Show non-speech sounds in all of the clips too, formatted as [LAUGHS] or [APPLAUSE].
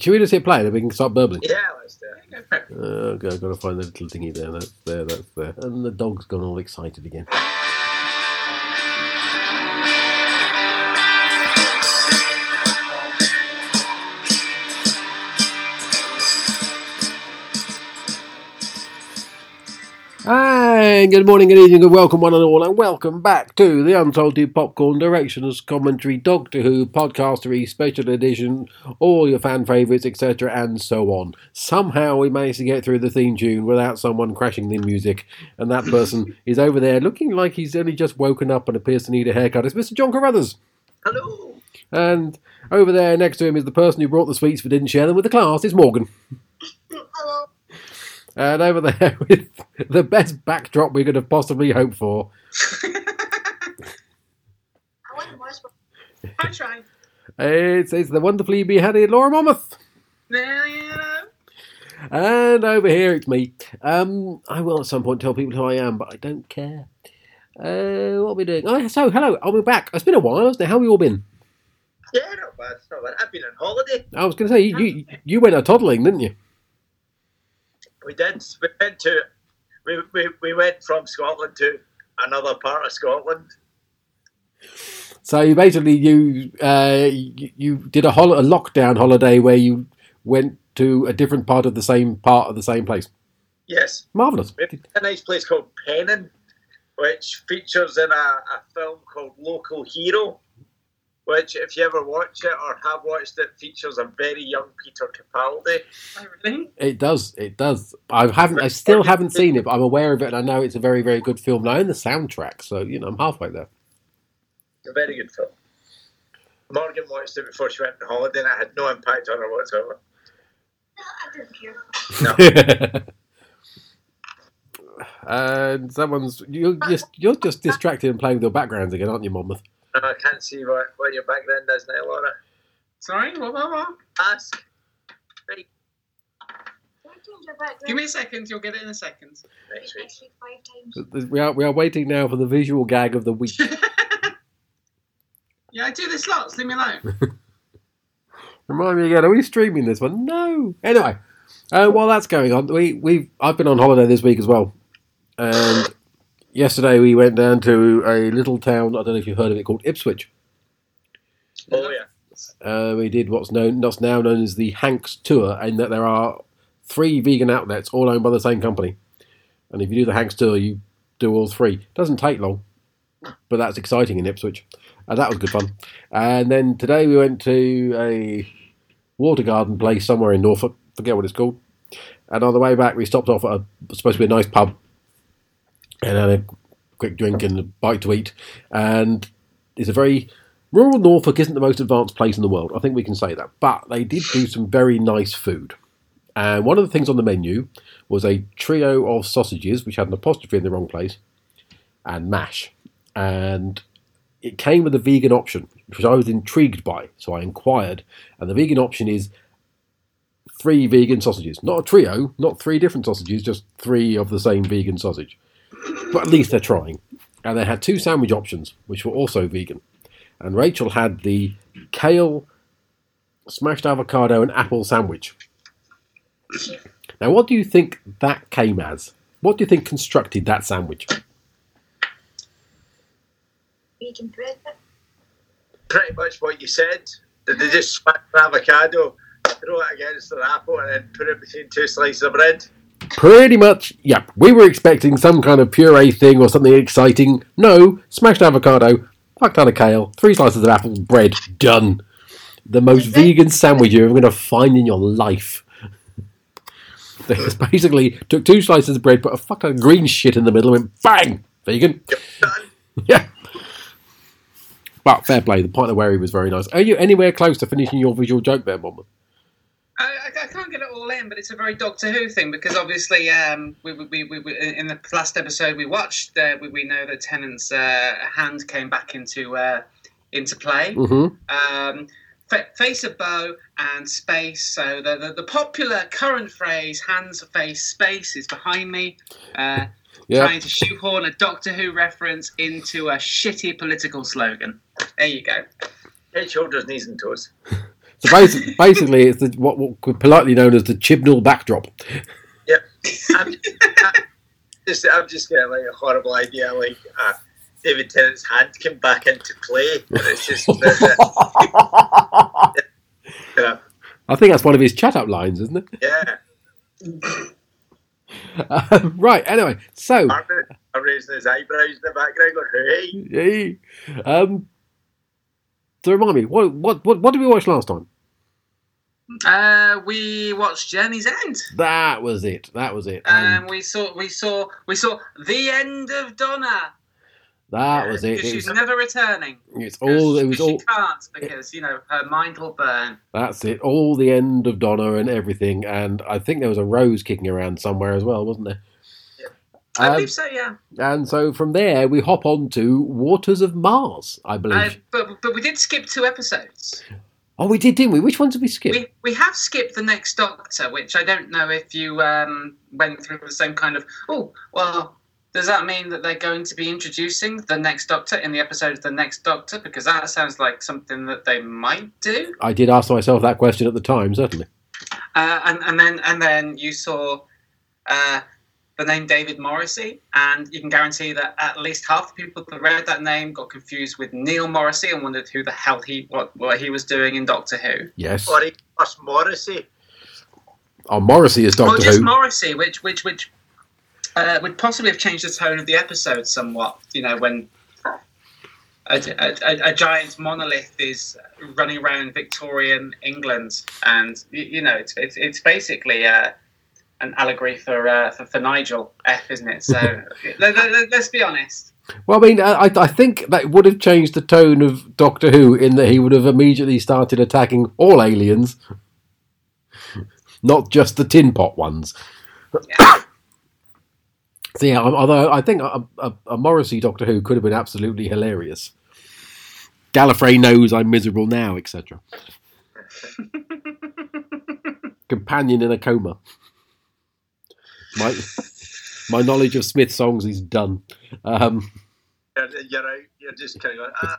Should we just hit play then we can start burbling? Yeah, let's do it. Go for it. Uh, okay, I've got to find the little thingy there. That's there, that's there. And the dog's gone all excited again. Hi, good morning, good evening, good welcome one and all, and welcome back to the Unsalted Popcorn Directions Commentary Doctor Who Podcastery Special Edition, all your fan favourites, etc., and so on. Somehow we managed to get through the theme tune without someone crashing the music, and that person [LAUGHS] is over there looking like he's only just woken up and appears to need a haircut. It's Mr. John Carruthers. Hello. And over there next to him is the person who brought the sweets but didn't share them with the class. It's Morgan. Hello. And over there [LAUGHS] with the best backdrop we could have possibly hoped for. [LAUGHS] I want more sp- I tried. It's, it's the wonderfully beheaded Laura Monmouth. There you go. And over here it's me. Um, I will at some point tell people who I am, but I don't care. Uh, what are we doing? Oh, so hello, I'll be back. It's been a while, hasn't it? How have you all been? Yeah, not bad, not bad. I've been on holiday. I was going to say you, you [LAUGHS] you went a toddling, didn't you? We did. We went to. We, we, we went from Scotland to another part of Scotland. So you basically you uh, you, did a, hol- a lockdown holiday where you went to a different part of the same part of the same place. Yes. Marvelous. We went to a nice place called Pennan, which features in a, a film called Local Hero, which, if you ever watch it or have watched it, features a very young Peter Capaldi. Oh, really? It does. It does. I haven't. I still haven't seen it, but I'm aware of it, and I know it's a very, very good film. And I own the soundtrack, so you know I'm halfway there. It's a very good film. Morgan watched it before she went on holiday, and it had no impact on her whatsoever. No, I didn't care. No. [LAUGHS] and someone's you're just you're just distracted and playing with your backgrounds again, aren't you, Monmouth? No, I can't see what, what your background is now, Laura. Sorry, what, what, what? Ask. Right, Can I change your background? Give me a second, you'll get it in a second. next week. Next week five times. We are we are waiting now for the visual gag of the week. [LAUGHS] Yeah, I do this lots, leave me alone. [LAUGHS] Remind me again. Are we streaming this one? No. Anyway, uh, while that's going on, we we I've been on holiday this week as well, and yesterday we went down to a little town. I don't know if you've heard of it called Ipswich. Oh, yeah. Uh, we did what's known what's now known as the Hanks Tour, in that there are three vegan outlets all owned by the same company. And if you do the Hanks Tour, you do all three. It Doesn't take long, but that's exciting in Ipswich. And that was good fun. And then today we went to a water garden place somewhere in Norfolk. Forget what it's called. And on the way back, we stopped off at a supposed to be a nice pub and had a quick drink and a bite to eat. And it's a very rural Norfolk isn't the most advanced place in the world. I think we can say that. But they did do some very nice food. And one of the things on the menu was a trio of sausages, which had an apostrophe in the wrong place, and mash. And it came with a vegan option, which I was intrigued by. So I inquired. And the vegan option is three vegan sausages. Not a trio, not three different sausages, just three of the same vegan sausage. But at least they're trying. And they had two sandwich options, which were also vegan. And Rachel had the kale, smashed avocado, and apple sandwich. Now, what do you think that came as? What do you think constructed that sandwich? Vegan bread. Pretty much what you said. Did they just smash an avocado, throw it against an apple, and then put it between two slices of bread? Pretty much, yeah, We were expecting some kind of puree thing or something exciting. No, smashed avocado, fuck ton of kale, three slices of apple, bread, done. The most vegan sandwich you're ever going to find in your life. [LAUGHS] They just basically took two slices of bread, put a fuck ton of green shit in the middle, and went bang, vegan. [LAUGHS] Yeah. But fair play, the pint of where he was very nice. Are you anywhere close to finishing your visual joke there, Monmouth? It in, but it's a very Doctor Who thing because obviously, um, we, we, we, we, in the last episode we watched, uh, we, we know that Tennant's uh, hand came back into uh, into play. Mm-hmm. Um, fa- face of bow and space. So the, the, the popular current phrase "hands, face, space" is behind me. Uh, [LAUGHS] Yeah. Trying to shoehorn a Doctor Who reference into a shitty political slogan. There you go. Head, shoulders, knees, and toes. [LAUGHS] So basically, basically it's the, what, what politely known as the Chibnall backdrop. I'm, I, just, I'm just getting like a horrible idea, like uh, David Tennant's hand came back into play, and it's just [LAUGHS] uh, [LAUGHS] I think that's one of his chat up lines, isn't it? yeah. Um, right. Anyway, so are raising his eyebrows in the background, going, "Hey, Yay. Um, so remind me, what, what what what did we watch last time? Uh, we watched Journey's End. That was it. That was it. And Um, we saw, we saw, we saw the end of Donna that was it. It she's never returning. it's all. It was all. She can't because you know her mind will burn. That's it. All the end of Donna and everything. And I think there was a rose kicking around somewhere as well, wasn't there? I Um, believe so. Yeah. and so from there we hop on to Waters of Mars, I believe. Uh, but but we did skip two episodes. Oh, we did, didn't we? Which one did we skip? We we have skipped the next Doctor, which I don't know if you um, went through the same kind of. Oh well, does that mean that they're going to be introducing the next Doctor in the episode of the next Doctor? Because that sounds like something that they might do. I did ask myself that question at the time, certainly. Uh, and and then and then you saw. Uh, the name David Morrissey, and you can guarantee that at least half the people that read that name got confused with Neil Morrissey and wondered who the hell he what what he was doing in Doctor Who. Yes. or he plus Morrissey." Oh, Morrissey is Or Doctor just Who. Morrissey, which which which uh, would possibly have changed the tone of the episode somewhat. You know, when a, a, a, a giant monolith is running around Victorian England, and you, you know, it's it's, it's basically uh, an allegory for, uh, for for Nigel F, isn't it? So [LAUGHS] let, let, let's be honest. Well, I mean, I, I think that would have changed the tone of Doctor Who in that he would have immediately started attacking all aliens, not just the tin pot ones. [COUGHS] so yeah, although I think a, a, a Morrissey Doctor Who could have been absolutely hilarious. Gallifrey knows I'm miserable now, etc. [LAUGHS] Companion in a coma. My my knowledge of Smith songs is done. Um, You're, you're. You're just kind of going, ah,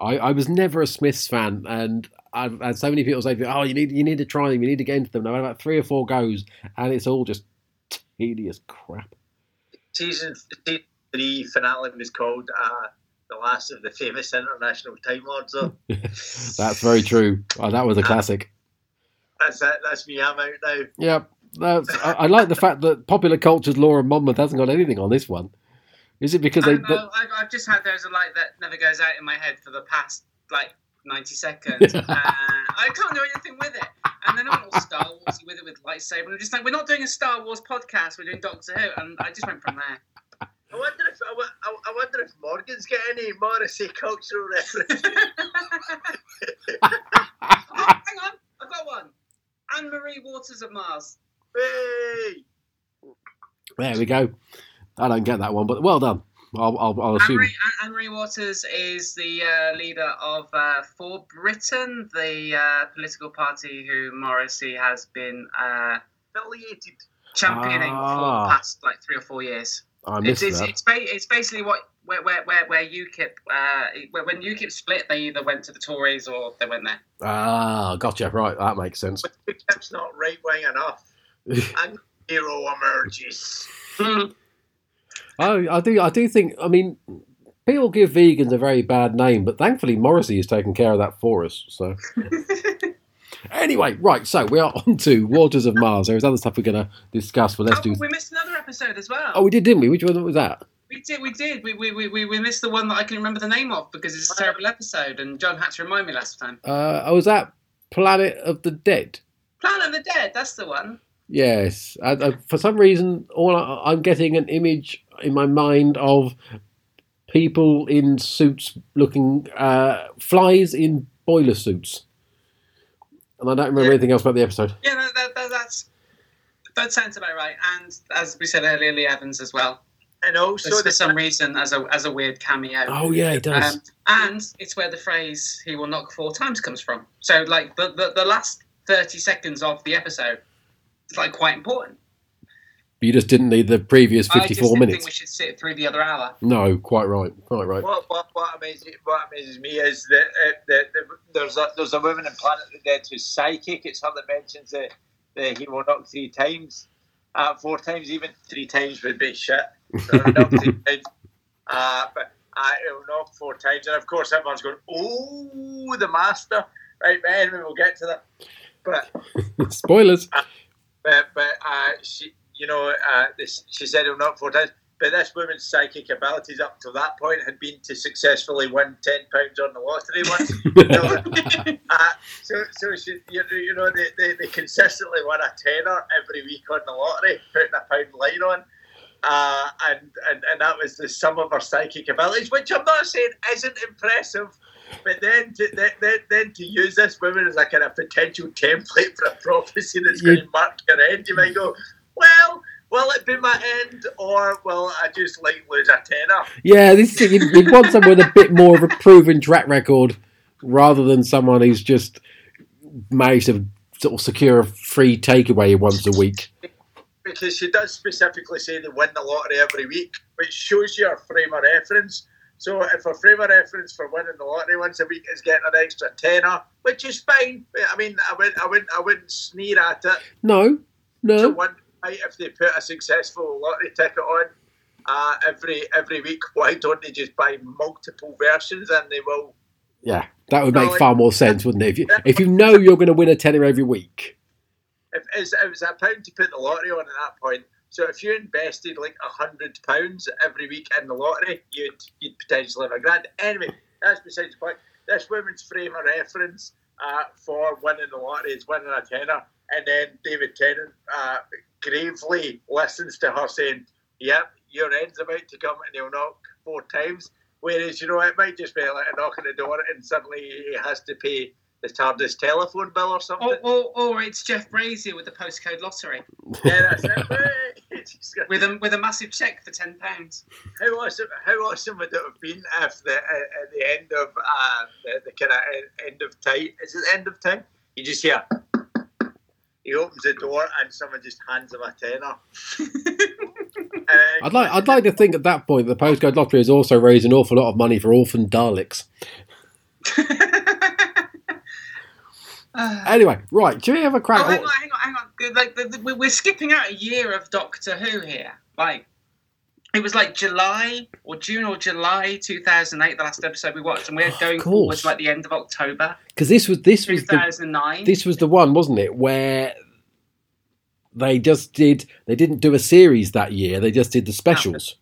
uh, I, I was never a Smiths fan, and I've had so many people say, "Oh, you need you need to try them, you need to get into them." I've had about three or four goes, and it's all just tedious crap. season, season three finale was called uh, "The Last of the Famous International Time Lords." [LAUGHS] That's very true. Oh, that was a classic. that's it. That's me. I'm out now. Yep. That's, I, I like the fact that popular culture's Laura Monmouth hasn't got anything on this one. Is it because I they? don't know, I've, I've just had there's a light that never goes out in my head for the past like ninety seconds. uh, I can't do anything with it, and then I'm all Star Wars with it with lightsaber. And I'm just like, we're not doing a Star Wars podcast. We're doing Doctor Who, and I just went from there. I wonder if I, wo- I, I wonder if Morgan's got any Morrissey cultural [LAUGHS] reference. oh, hang on, I've got one. Anne Marie Waters of Mars. Hey, there we go. I don't get that one, but well done. I'll, I'll, I'll Anne assume. Marie, Anne Marie Waters is the uh, leader of uh, For Britain, the uh, political party who Morrissey has been uh, affiliated. championing Ah. for the past like three or four years. I It's missed it's, that. it's, ba- it's basically what where where where, where UKIP uh, when UKIP split, they either went to the Tories or they went there. Ah, gotcha. Right, that makes sense. But UKIP's not right wing enough. [LAUGHS] and hero emerges. I, I do. I do think. I mean, people give vegans a very bad name, but thankfully Morrissey has taken care of that for us. So. [LAUGHS] Anyway, right, so we are on to Waters of Mars. There is other stuff we're going to discuss, but let's oh, do. we missed another episode as well. Oh, we did, didn't we? Which one was that? We did, we did. We, we, we, we, we missed the one that I can remember the name of because it's a terrible episode, and John had to remind me last time. Uh, oh, was that Planet of the Dead? Planet of the Dead, that's the one. Yes. Uh, uh, for some reason, all I, I'm getting an image in my mind of people in suits looking uh, flies in boiler suits, and I don't remember Yeah. anything else about the episode. Yeah, no, that, that, that's that sounds about right. And as we said earlier, Lee Evans as well. And also, Just for the, some reason, as a as a weird cameo. Oh yeah, it does. Um, and it's where the phrase "he will knock four times" comes from. So, like the, the, the last thirty seconds of the episode is like quite important. But you just didn't need the previous I just 54 didn't minutes. think we should sit through the other hour. No, quite right. Quite right. What, what, what, amazes, what amazes me is that, uh, that, that there's, a, there's a woman in Planet of the Dead who's psychic. It's her that mentions that, that he will knock three times. Uh, four times, even three times would be shit. So he'll knock three [LAUGHS] times. Uh, but uh, he'll knock four times. And of course, everyone's going, oh, the master. Right, but anyway, we'll get to that. But [LAUGHS] Spoilers. But but uh, she, you know, uh, this, she said he'll knock four times. But this woman's psychic abilities up to that point had been to successfully win ten pounds on the lottery once. [LAUGHS] So, uh, so, so she, you, you know, they, they, they consistently win a tenner every week on the lottery, putting a pound line on. Uh, and, and, and that was the sum of her psychic abilities, which I'm not saying isn't impressive. But then to, then, then, to use this woman as a kind of potential template for a prophecy that's going to mark your end, you might go, well, will it be my end or will I just like lose a tenner? Yeah, this is, you'd, you'd want someone with a bit more of a proven track record rather than someone who's just managed to sort of secure a free takeaway once a week. because she does specifically say they win the lottery every week, which shows you her frame of reference. So if a frame of reference for winning the lottery once a week is getting an extra tenner, which is fine. I mean, I wouldn't, I wouldn't, I wouldn't sneer at it. No, no. one night, if they put a successful lottery ticket on uh, every every week, [LAUGHS] why don't they just buy multiple versions and they will? Yeah, that would make far more sense, wouldn't it? If you, if you know you're going to win a tenner every week. If it's, it was a pound to put the lottery on at that point. So if you invested like a hundred pounds every week in the lottery, you'd you'd potentially have a grand. Anyway, that's besides the point. This woman's frame of reference uh, for winning the lottery is winning a tenner, and then David Tennant uh, gravely listens to her saying, "Yep, your end's about to come, and he'll knock four times." Whereas you know it might just be like a knock on the door, and suddenly he has to pay the TARDIS telephone bill or something. Or, or, or it's Jeff Brazier with the postcode lottery [LAUGHS] Yeah, that's it. [LAUGHS] With a with a massive check for ten pounds. How awesome! How awesome would it have been if the uh, at the end of uh, the, the kind of end of time is it the end of time? You just hear he opens the door and someone just hands him a tenner. [LAUGHS] I'd like, I'd like to think at that point the postcode lottery has also raised an awful lot of money for orphan Daleks. Uh, Anyway, right, should we have a crack? oh, hang on, hang on, hang on. Like the, the, we're skipping out a year of Doctor Who here. Like it was like July or June or July 2008, the last episode we watched, and we're Of going forward to like the end of October Because this was this was the 2009. this was the one, wasn't it, where they just did they didn't do a series that year. They just did the specials.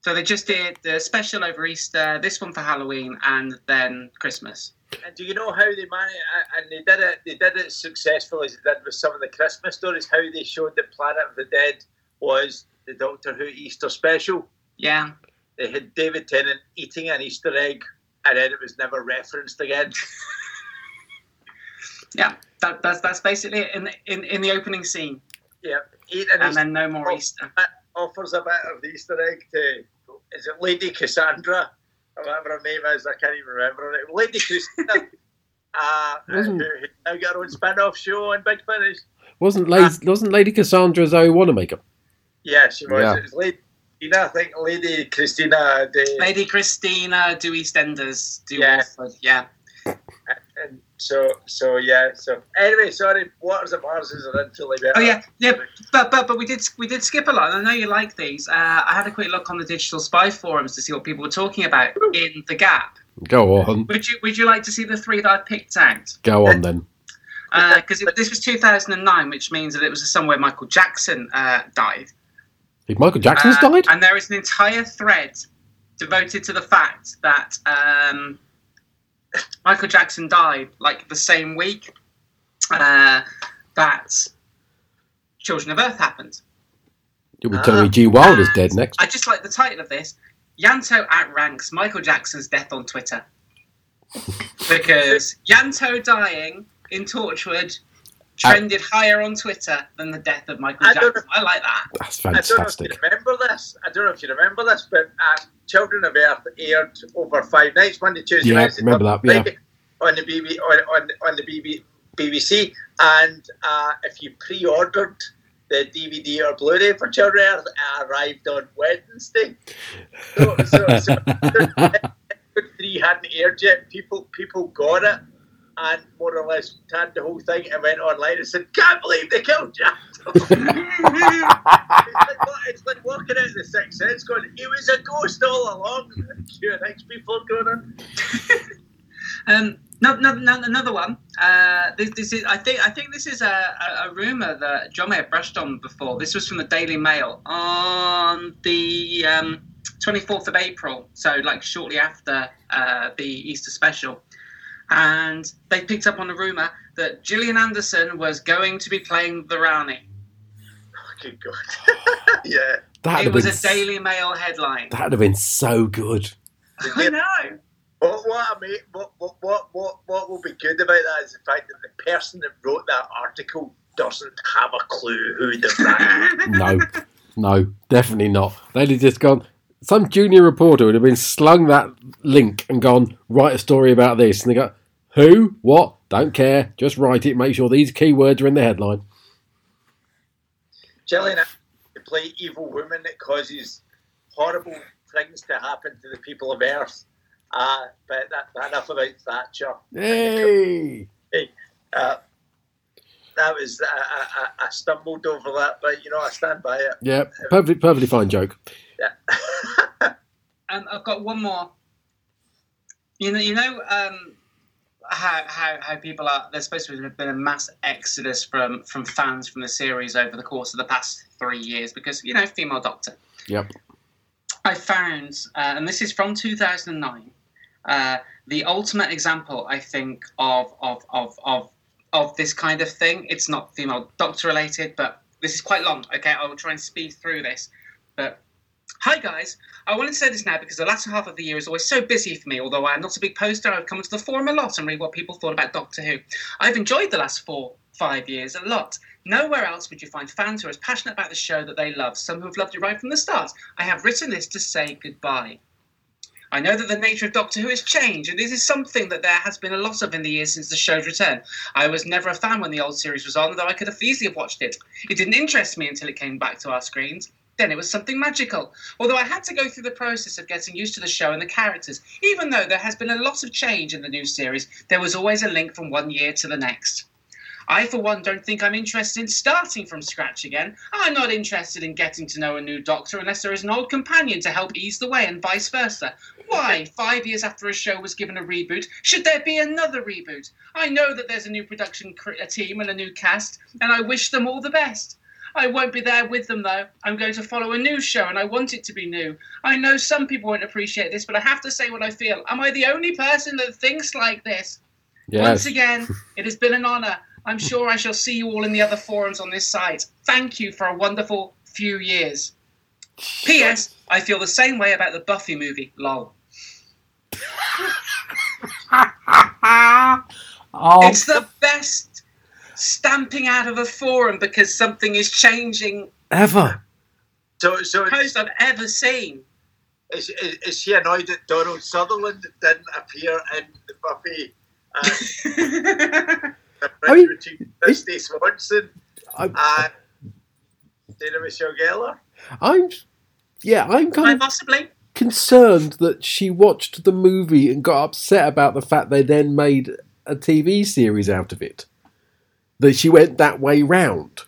So they just did the special over Easter, this one for Halloween, and then Christmas. And do you know how they managed? And they did it. They did it successfully as they did with some of the Christmas stories. How they showed that Planet of the Dead was the Doctor Who Easter special. Yeah. They had David Tennant eating an Easter egg, and then it was never referenced again. [LAUGHS] Yeah. That, that's that's basically it in the, in, in the opening scene. Yeah, eat an And Easter then no more. Easter. offers a bit of the Easter egg to is it Lady Cassandra or whatever her name is? I can't even remember her name. Lady Christina. [LAUGHS] Uh, who, Wasn't- who now got her own spin-off show on Big Finish. Wasn't Lady, wasn't Lady Cassandra Zoe Wanamaker? Yeah, she was. Yeah. It was Lady Christina, I think Lady Christina. The, Lady Christina, do EastEnders, do Yeah. Watford. Yeah. And so so yeah. So anyway, sorry. Waters of Mars is an until Oh yeah, yeah, but but but we did we did skip a lot. And I know you like these. Uh, I had a quick look on the digital spy forums to see what people were talking about in the gap. Go on, Would you would you like to see the three that I picked out? go on then. Because this was 2009, which means that it was somewhere Michael Jackson uh, died. If Michael Jackson's Uh, died, And there is an entire thread devoted to the fact that um, Michael Jackson died like the same week uh, that Children of Earth happened. you'll be telling me G Wilder's dead next. I just like the title of this. Ianto outranks Michael Jackson's death on Twitter. [LAUGHS] Because Ianto dying in Torchwood trended higher on Twitter than the death of Michael I don't Jackson. I like that. That's fantastic. I don't know if you remember this. I don't know if you remember this, but uh, Children of Earth aired over five nights, Monday, Tuesday, Yeah, Wednesday, remember that, Thursday, yeah. Friday, on the BB on, on, on the BB, BBC. And uh, if you pre-ordered the DVD or Blu-ray for Children of Earth it arrived on Wednesday. So, so, so episode [LAUGHS] [LAUGHS] three hadn't aired yet. People people got it and more or less had the whole thing and went online and said, "Can't believe they killed Jack." [LAUGHS] it's, like, it's like walking out of the Sixth Sense, going, "He was a ghost all along." [LAUGHS] QNX people going on. [LAUGHS] Um, no, no, no, another one. Uh, this, this is, I think, I think this is a, a, a rumor that John may have brushed on before. This was from the Daily Mail on the um, 24th of April, so like shortly after uh, the Easter special, and they picked up on a rumor that Gillian Anderson was going to be playing the Rani. Good God. [LAUGHS] yeah. That'd It have was been a s- Daily Mail headline. That'd have been so good. [LAUGHS] I know. What, what, I mean, what, what, what, what, what will be good about that is the fact that the person that wrote that article doesn't have a clue who the [LAUGHS] brand No, no, definitely not. They'd have just gone. Some junior reporter would have been slung that link and gone write a story about this, and they go, "Who? What? Don't care. Just write it. Make sure these keywords are in the headline." Gillian to play evil woman that causes horrible things to happen to the people of Earth. Uh, but that, enough about Thatcher. Hey, Uh, that was I, I, I stumbled over that, but you know I stand by it. yeah, perfectly, perfectly fine joke. Yeah. [LAUGHS] Um, I've got one more. You know, you know um, how, how how people are. There's supposed to have been a mass exodus from from fans from the series over the course of the past three years because you know, female Doctor. Yep. I found, uh, and this is from 2009, uh, the ultimate example, I think, of of of of of this kind of thing. It's not female Doctor related, but this is quite long. Okay, I will try and speed through this, but. Hi guys, I wanted to say this now because the latter half of the year is always so busy for me. Although I am not a big poster, I've come to the forum a lot and read what people thought about Doctor Who. I've enjoyed the last four, five years a lot. Nowhere else would you find fans who are as passionate about the show that they love, some who have loved it right from the start. I have written this to say goodbye. I know that the nature of Doctor Who has changed, and this is something that there has been a lot of in the years since the show's return. I was never a fan when the old series was on, though I could have easily have watched it. It didn't interest me until it came back to our screens. Then it was something magical. Although I had to go through the process of getting used to the show and the characters, even though there has been a lot of change in the new series, there was always a link from one year to the next. I, for one, don't think I'm interested in starting from scratch again. I'm not interested in getting to know a new doctor unless there is an old companion to help ease the way, and vice versa. Why, [LAUGHS] five years after a show was given a reboot, should there be another reboot? I know that there's a new production team and a new cast, and I wish them all the best. I won't be there with them though. I'm going to follow a new show and I want it to be new. I know some people won't appreciate this, but I have to say what I feel. Am I the only person that thinks like this? Once again, [LAUGHS] it has been an honour. I'm sure I shall see you all in the other forums on this site. Thank you for a wonderful few years. P.S. I feel the same way about the Buffy movie. Lol. [LAUGHS] Oh, It's the best stamping out of a forum because something is changing ever. So, so post I've ever seen. is, is, is she annoyed that Donald Sutherland didn't appear in the Buffy? Uh, the I mean, between Kristy Swanson I, and Sarah Michelle Gellar. I'm, yeah, I'm kind Quite of possibly. concerned that she watched the movie and got upset about the fact they then made a TV series out of it. That she went that way round.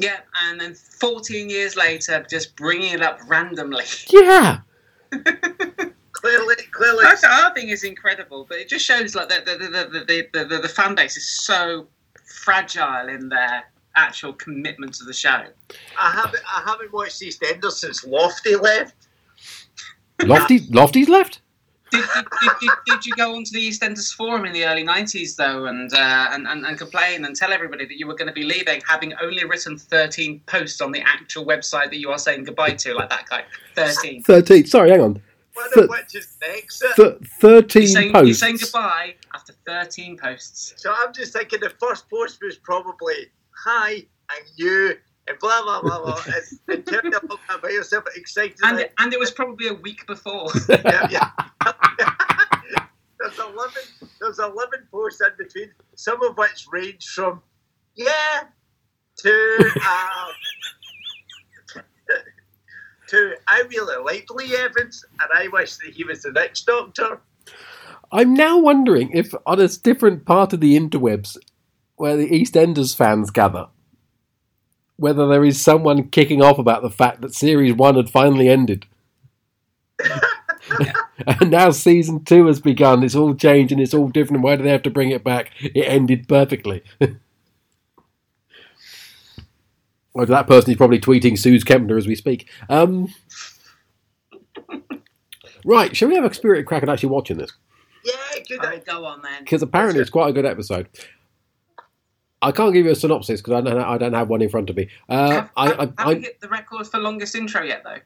Yeah, and then 14 years later, just bringing it up randomly. [LAUGHS] Yeah. Clearly, clearly, That's the other thing is incredible, but it just shows like the the, the, the, the, the, the, the fan base is so fragile in their actual commitment to the show. I haven't, I haven't watched EastEnders since Lofty left. Lofty, Lofty's left. Did, did, did, did, did you go onto the EastEnders forum in the early 90s, though, and, uh, and, and, and complain and tell everybody that you were going to be leaving, having only written 13 posts on the actual website that you are saying goodbye to, like that guy? 13. 13. Sorry, hang on. One Th- of which is exit. Th- 13 You're saying, posts. you're saying goodbye after 13 posts. So I'm just thinking the first post was probably hi and you and blah blah blah blah. and, and turned up about yourself excited. And, like, it, and it was probably a week before. [LAUGHS] [LAUGHS] yeah, yeah. there's eleven. There's eleven posts in between, some of which range from yeah to [LAUGHS] uh, two, I really like Lee Evans, and I wish that he was the next Doctor. I'm now wondering if on a different part of the interwebs where the EastEnders fans gather, whether there is someone kicking off about the fact that series one had finally ended. [LAUGHS] and now season two has begun. It's all changed and it's all different. Why do they have to bring it back? It ended perfectly. [LAUGHS] well, that person is probably tweeting Suze Kempner as we speak. Um, right, shall we have a spirit crack at actually watching this? Yeah, good. Oh, go on then. Because apparently it's quite a good episode. I can't give you a synopsis because I don't, I don't have one in front of me. Uh, have, I, have, I, have we hit the record for longest intro yet, though?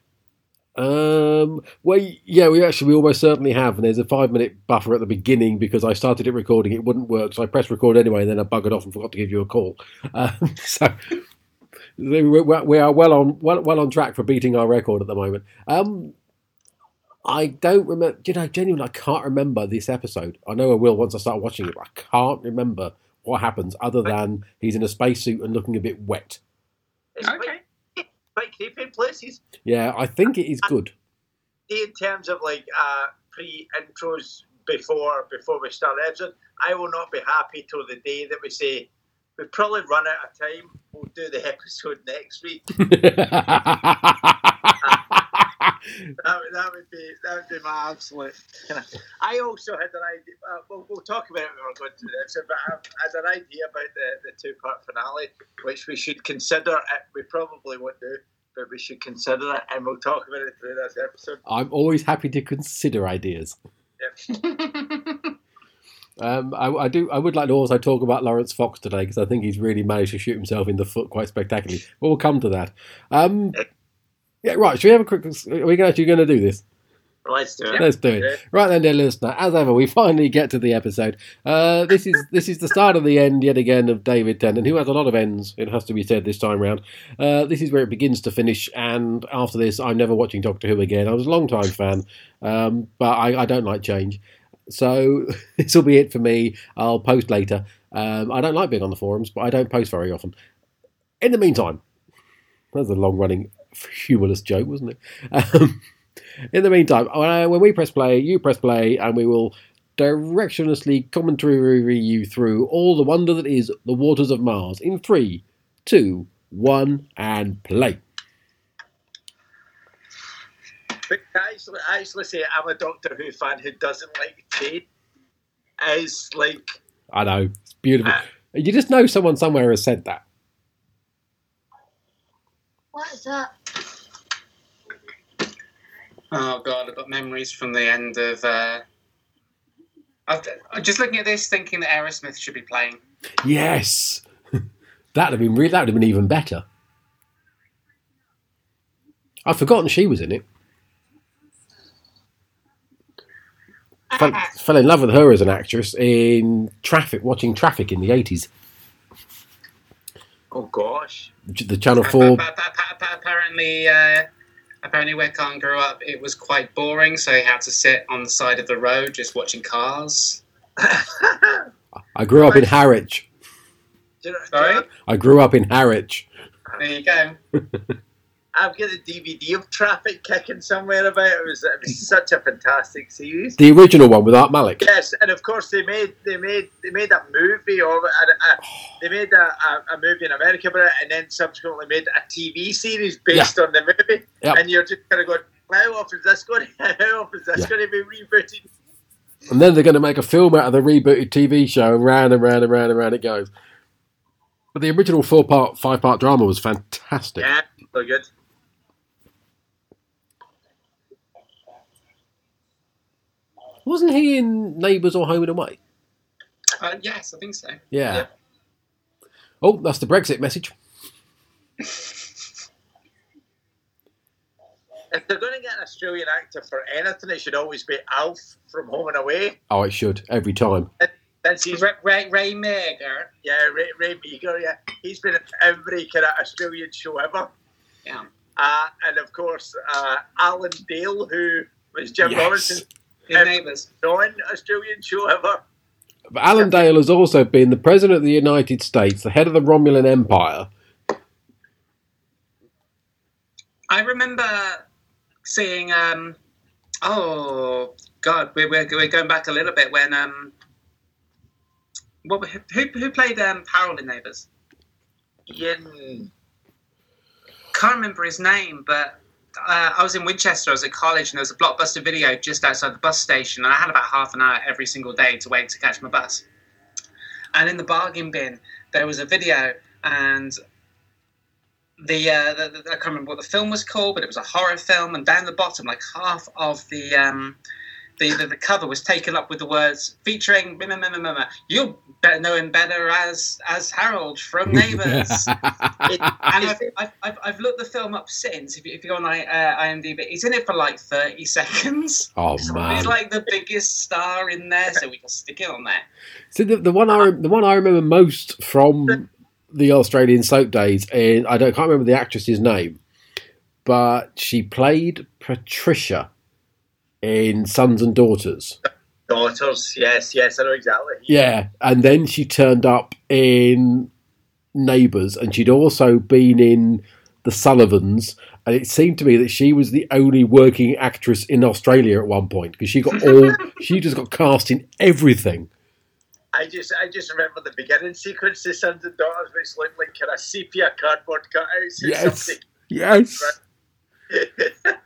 Um. Well, yeah, we actually we almost certainly have, and there's a five minute buffer at the beginning because I started it recording, it wouldn't work, so I pressed record anyway, and then I buggered off and forgot to give you a call. [LAUGHS] Um, so [LAUGHS] we we are well on well, well on track for beating our record at the moment. Um. I don't remember. You know, genuinely, I can't remember this episode. I know I will once I start watching it, but I can't remember what happens other than he's in a spacesuit and looking a bit wet. Okay. quite, quite creepy in places. Yeah, I think it is good. In terms of like uh, pre-intros before before we start the episode, I will not be happy till the day that we say we probably run out of time. We'll do the [LAUGHS] episode next week. [LAUGHS] That, would- that would be that would be my absolute. I also had an idea. Uh, we'll, we'll talk about it when we're going through the episode, but I had an idea about the, the two part finale, which we should consider. It. We probably won't do, but we should consider it, and we'll talk about it through this episode. I'm always happy to consider ideas. [LAUGHS] Um, I, I do. I would like to also talk about Laurence Fox today because I think he's really managed to shoot himself in the foot quite spectacularly. But we'll come to that. Um, yeah, right. Should we have a quick? Are we actually going to do this? Let's do it. Let's do it. Right then, dear listener. As ever, we finally get to the episode. Uh, this is this is the start of the end yet again of David Tennant, who has a lot of ends. It has to be said this time round. Uh, this is where it begins to finish, and after this, I'm never watching Doctor Who again. I was a long time fan, um, but I, I don't like change. So [LAUGHS] this will be it for me. I'll post later. Um, I don't like being on the forums, but I don't post very often. In the meantime, that was a long running humorless joke, wasn't it? [LAUGHS] Um, in the meantime, uh, when we press play, you press play, and we will directionlessly commentary you through all the wonder that is the waters of Mars in three, two, one, and play. But I actually, actually say I'm a Doctor Who fan who doesn't like Jade. Is like I know it's beautiful. Ah. You just know someone somewhere has said that. What is that? Oh god, I've got memories from the end of. Uh... I've, I'm just looking at this, thinking that Aerosmith should be playing. Yes, [LAUGHS] that'd have been re- that'd have been even better. I've forgotten she was in it. Fell, [LAUGHS] fell in love with her as an actress in Traffik, watching Traffic in the eighties. Oh gosh, The Channel Four. Appa- appa- appa- Apparently, uh, apparently, where Kahn grew up, it was quite boring, so he had to sit on the side of the road just watching cars. [LAUGHS] I grew up in Harwich. Do you know, Sorry? do you know, I grew up in Harwich. There you go. [LAUGHS] I've got a DVD of Traffik kicking somewhere about. It was, it was such a fantastic series. The original one with Art Malik. Yes, and of course they made they made they made a movie of it. uh, [SIGHS] they made a, a, movie in America about it, and then subsequently made a TV series based on the movie. Yep. And you're just kind of going, how often is this going? [LAUGHS] How often is this Yeah. going to be rebooted? And then they're going to make a film out of the rebooted TV show, and round and round and round and round it goes. But the original four part, five part drama was fantastic. Yeah, so good. Wasn't he in Neighbours or Home and Away? Uh, yes, I think so. Yeah. Yeah. Oh, that's the Brexit message. [LAUGHS] If they're going to get an Australian actor for anything, it should always be Alf from Home and Away. Oh, it should every time. Since he's Ray, Ray, Ray Meagher. yeah, Ray, Ray Meagher, yeah, he's been in every kind of Australian show ever. Yeah. Uh, and of course, uh, Alan Dale, who was Jim Yes. Robinson's His Um, neighbours. non-Australian show ever. But Alan Dale has also been the President of the United States, the head of the Romulan Empire. I remember seeing. Um, oh God, we're, we're we're going back a little bit when um, what who who played um Harold in Neighbours? Ian. Can't remember his name, but uh, I was in Winchester. I was at college, and there was a blockbuster video just outside the bus station, and I had about half an hour every single day to wait to catch my bus. And in the bargain bin, there was a video, and the, uh, the, the I can't remember what the film was called, but it was a horror film. And down the bottom, like half of the um, the, the, the cover was taken up with the words featuring you better know him better as as Harold from [LAUGHS] Neighbours. [LAUGHS] and I've, I've, I've, I've looked the film up since. If you, if you go on I, uh, IMDb, he's in it for like thirty seconds. [LAUGHS] Oh So man! he's like the biggest star in there, so we just stick it on there. So the, the one I the one I remember most from the Australian soap days, and I don't can't remember the actress's name, but she played Patricia in Sons and Daughters. Daughters, yes, yes, I know exactly. Yeah, and then she turned up in Neighbours, and she'd also been in The Sullivans. And it seemed to me that she was the only working actress in Australia at one point because she got all [LAUGHS] she just got cast in everything. I just, I just remember the beginning sequence of Sons and Daughters, which looked like kind of sepia cardboard cutouts. or Yes, something. yes. [LAUGHS]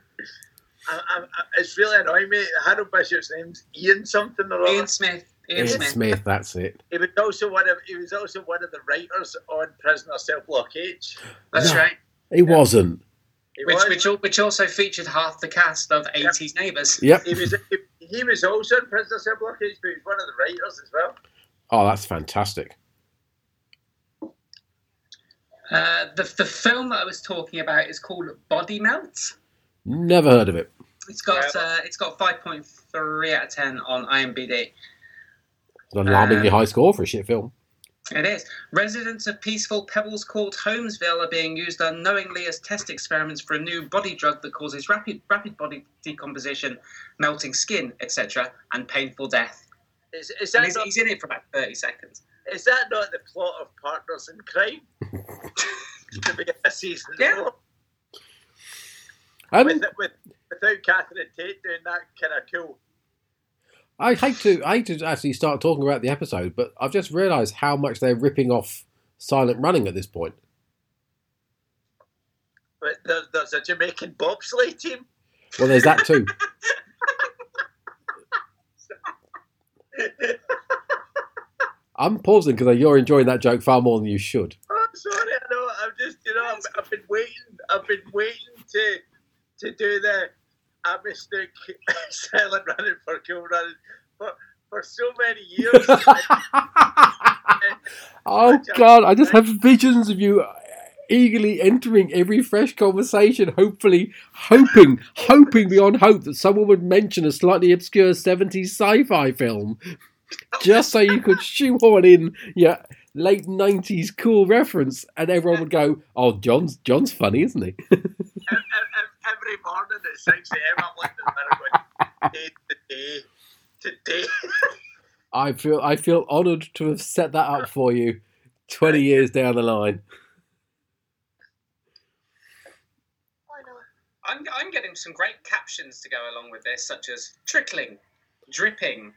I, I, I, it's really annoying me. Harold Bishop's name's Ian something or other. Ian Smith. Ian Ian Smith. Smith, that's it. He was also one of he was also one of the writers on Prisoner Cell Block H. That's No. right. He wasn't. He Which, was, which, which also featured half the cast of 80s Neighbours. Yep. he was he, he was also in Prisoner Cell Block H, but he was one of the writers as well. Oh, that's fantastic. Uh, the, the film that I was talking about is called Body Melt. Never heard of it. It's got uh, it's got 5.3 out of 10 on IMDb. It's an alarmingly Um, high score for a shit film. It is. Residents of peaceful Pebbles called Holmesville are being used unknowingly as test experiments for a new body drug that causes rapid rapid body decomposition, melting skin, etc., and painful death. Is, is, And that he's, not, he's in it for about 30 seconds. is that not the plot of Partners in Crime? [LAUGHS] to be a season Yeah. four? Um, with, with, without Catherine Tate doing that kind of cool. I hate to I hate to actually start talking about the episode, but I've just realised how much they're ripping off Silent Running at this point. But there, there's a Jamaican bobsleigh team. Well, there's that too. [LAUGHS] I'm pausing because you're enjoying that joke far more than you should. Oh, I'm sorry, I know. I'm just, you know, I've, I've been waiting. I've been waiting to to do the Amistic [LAUGHS] silent running for cool running for for so many years. [LAUGHS] oh God, I just have visions of you uh, eagerly entering every fresh conversation, hopefully hoping, hoping beyond hope that someone would mention a slightly obscure 70s sci-fi film. Just so you could shoehorn in your late 90s cool reference and everyone would go, Oh, John's John's funny, isn't he? [LAUGHS] Ev- ev- Every morning at 6 a.m., I'm like, today, today, today. [LAUGHS] I feel I feel honoured to have set that up for you twenty years down the line. No. I'm, I'm getting some great captions to go along with this, such as trickling, dripping.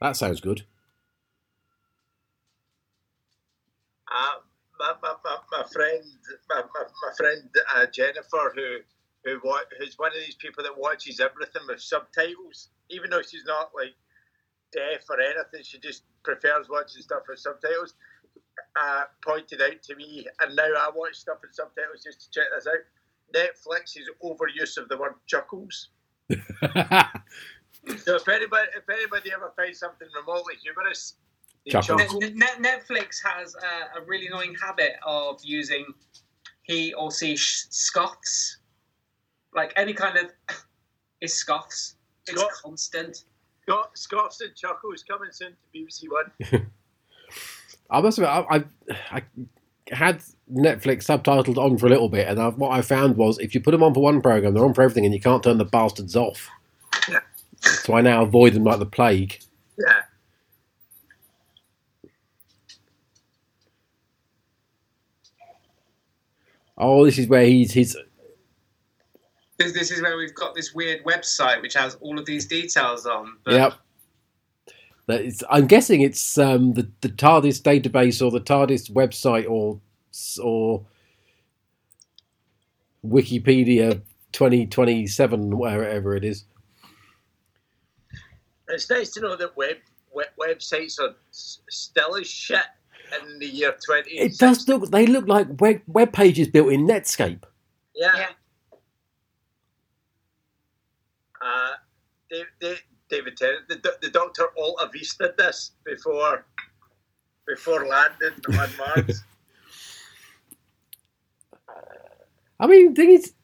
That sounds good. Uh, my, my, my, my friend, my, my, my friend uh, Jennifer, who who who's one of these people that watches everything with subtitles, even though she's not like deaf or anything, she just prefers watching stuff with subtitles. Uh, pointed out to me, and now I watch stuff with subtitles just to check this out. Netflix's overuse of the word chuckles. [LAUGHS] So if anybody, if anybody ever finds something remotely humorous, they Chuckle. Ne- chuckle. ne- Netflix has uh, a really annoying habit of using he or she sh- scoffs. Like any kind of [LAUGHS] is scoffs. It's Scoff. constant. Scott, Scoffs and chuckles coming soon to BBC One. [LAUGHS] I must admit, I, I, I had Netflix subtitled on for a little bit, and i what I found was if you put them on for one program, they're on for everything, and you can't turn the bastards off. Yeah. So I now avoid them like the plague. Yeah. Oh, this is where he's his. This, this is where we've got this weird website which has all of these details on. But Yep. That is, I'm guessing it's um, the the TARDIS database or the TARDIS website or or Wikipedia 2027 wherever it is. It's nice to know that web, web websites are s- still as shit in the year 20. It does look. They look like web web pages built in Netscape. Yeah. Yeah. Uh, Dave, Dave, David Tennant, the, do- the Doctor Alta Vista this before before landing on Mars. [LAUGHS] I mean, the thing is,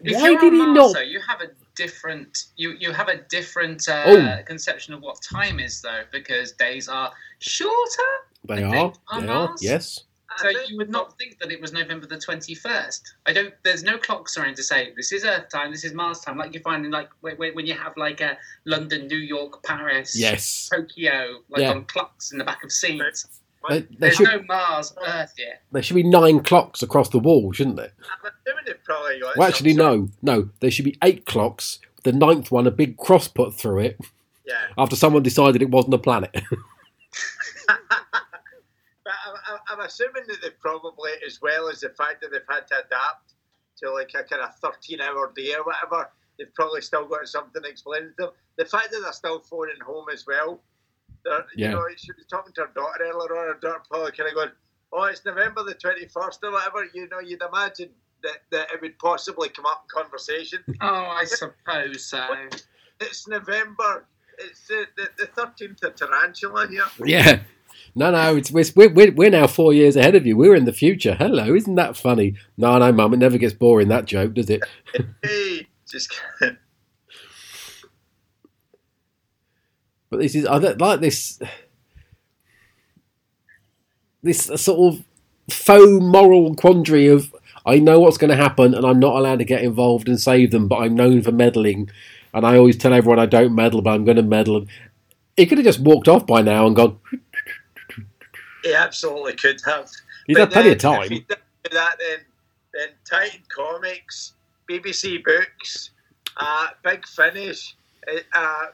If why did he on not? You have a different you you have a different uh, Oh. conception of what time is though because days are shorter. They I are. think on They are. Yes. I So you would not think that it was November the twenty first. I don't. There's no clocks around to say this is Earth time, this is Mars time, like you find in like when, when you have like a London, New York, Paris, Yes. Tokyo, like Yeah. on clocks in the back of seats. They, they There's should. no Mars, Earth yet. There should be nine clocks across the wall, shouldn't there? I'm assuming they probably got Well, actually, no, no. There should be eight clocks. The ninth one, a big cross put through it Yeah. after someone decided it wasn't a planet. [LAUGHS] but I'm, I'm- I'm assuming that they probably, as well as the fact that they've had to adapt to like a kind of 13 hour day or whatever, they've probably still got something explaining to them. The fact that they're still phoning home as well, Yeah. you know, she was talking to her daughter earlier on, her daughter probably kind of going, oh, it's November the 21st or whatever, you know, you'd imagine that, that it would possibly come up in conversation. [LAUGHS] Oh, I suppose so. It's November. It's the, the, the 13th of Tarantula here. yeah. No, no, it's we're, we're we're now four years ahead of you. We're in the future. Hello, isn't that funny? No, no, mum, it never gets boring that joke, does it? [LAUGHS] Hey, just But this is I don't like this this sort of faux moral quandary of I know what's going to happen and I'm not allowed to get involved and save them, but I'm known for meddling, and I always tell everyone I don't meddle, but I'm going to meddle. He could have just walked off by now and gone. He absolutely could have. He's But had plenty of time. If he did that, then, then Titan Comics, BBC Books, uh, Big Finish, uh, uh,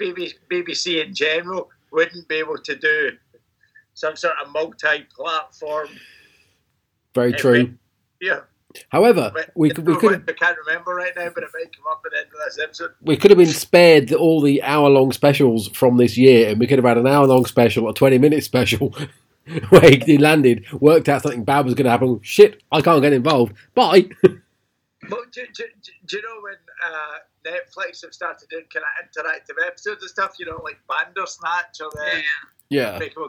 BBC, BBC in general wouldn't be able to do some sort of multi-platform. Very true. Yeah, However, but we could we could I can't remember right now, but it might come up at the end of this episode. we could have been spared all the hour long specials from this year, and we could have had an hour long special, a twenty minute [LAUGHS] special, where he landed, worked out something bad was going to happen. Shit, I can't get involved. Bye. [LAUGHS] But do, do, do, do you know when uh, Netflix have started doing kind of interactive episodes and stuff? You know, like Bandersnatch or the. Yeah. yeah, make them-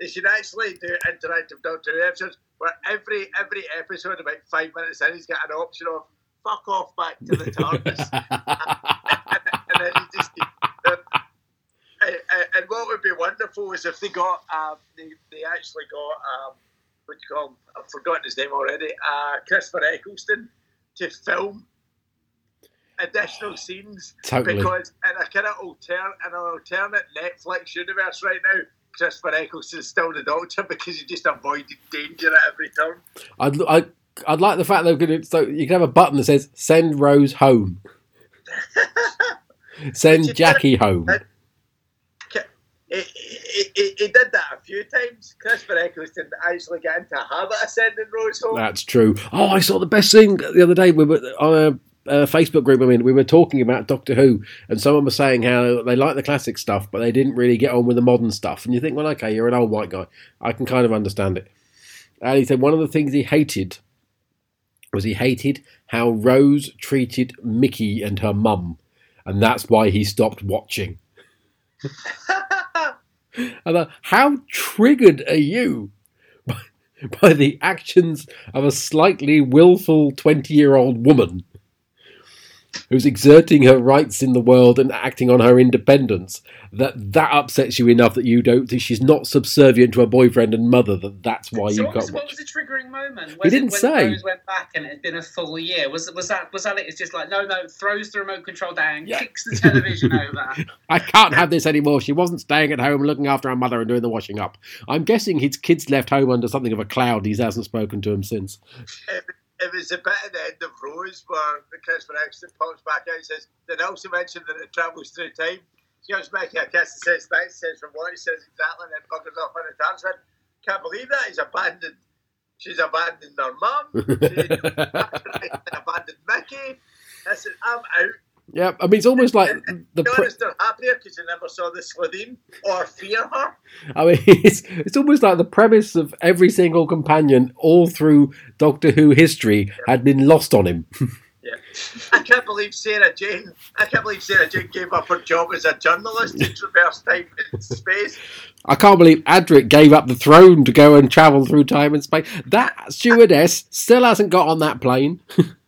They should actually do interactive Doctor Who episodes where every every episode, about five minutes in, he's got an option of "fuck off back to the TARDIS," and, [LAUGHS] and then he just. And, what would be wonderful is if they got, um, they, they actually got, um, what do you call him? I've forgotten his name already. Uh, Christopher Eccleston to film additional scenes totally. because in a kind of alter in an alternate Netflix universe right now, Christopher Eccleston's still the Doctor because he just avoided danger at every turn. I'd, I, I'd like the fact they're going to. So you can have a button that says "Send Rose home." [LAUGHS] Send Jackie home. He, he, he, he did that a few times. Christopher Eccleston actually got into a habit of sending Rose home. That's true. Oh, I saw the best thing the other day. We were on a Facebook group. I mean, we were talking about Doctor Who, and someone was saying how they like the classic stuff, but they didn't really get on with the modern stuff. And you think, well, okay, you're an old white guy. I can kind of understand it. And he said one of the things he hated was he hated how Rose treated Mickey and her mum, and that's why he stopped watching. [LAUGHS] And uh, how triggered are you by, [LAUGHS] by the actions of a slightly willful 20 year old woman who's exerting her rights in the world and acting on her independence that that upsets you enough that you don't that she's not subservient to her boyfriend and mother that that's why so you was, can't what was the triggering moment? He didn't it when say. Rose went back and it had been a full year. Was was that was that it? It's just like no, no. Throws the remote control down, Yeah. kicks the television [LAUGHS] over. I can't have this anymore. She wasn't staying at home looking after her mother and doing the washing up. I'm guessing his kids left home under something of a cloud. He hasn't spoken to him since. [LAUGHS] it was a bit at the end of Rose where Christopher Eccleston pops back out and says, They also mentioned that it travels through time. She goes making a kiss and says, That says from what he says exactly, and then buggers off on the dance. Can't believe that. He's abandoned. She's abandoned her mum. She's [LAUGHS] abandoned Mickey. I said, I'm out. Yeah, I mean, it's almost like the. Pre- they're happier because they never saw the Slitheen or fear her. I mean, [LAUGHS] it's it's almost like the premise of every single companion all through Doctor Who history had been lost on him. [LAUGHS] Yeah. I can't believe Sarah Jane. I can't believe Sarah Jane gave up her job as a journalist to traverse time and space. I can't believe Adric gave up the throne to go and travel through time and space. That stewardess still hasn't got on that plane. [LAUGHS]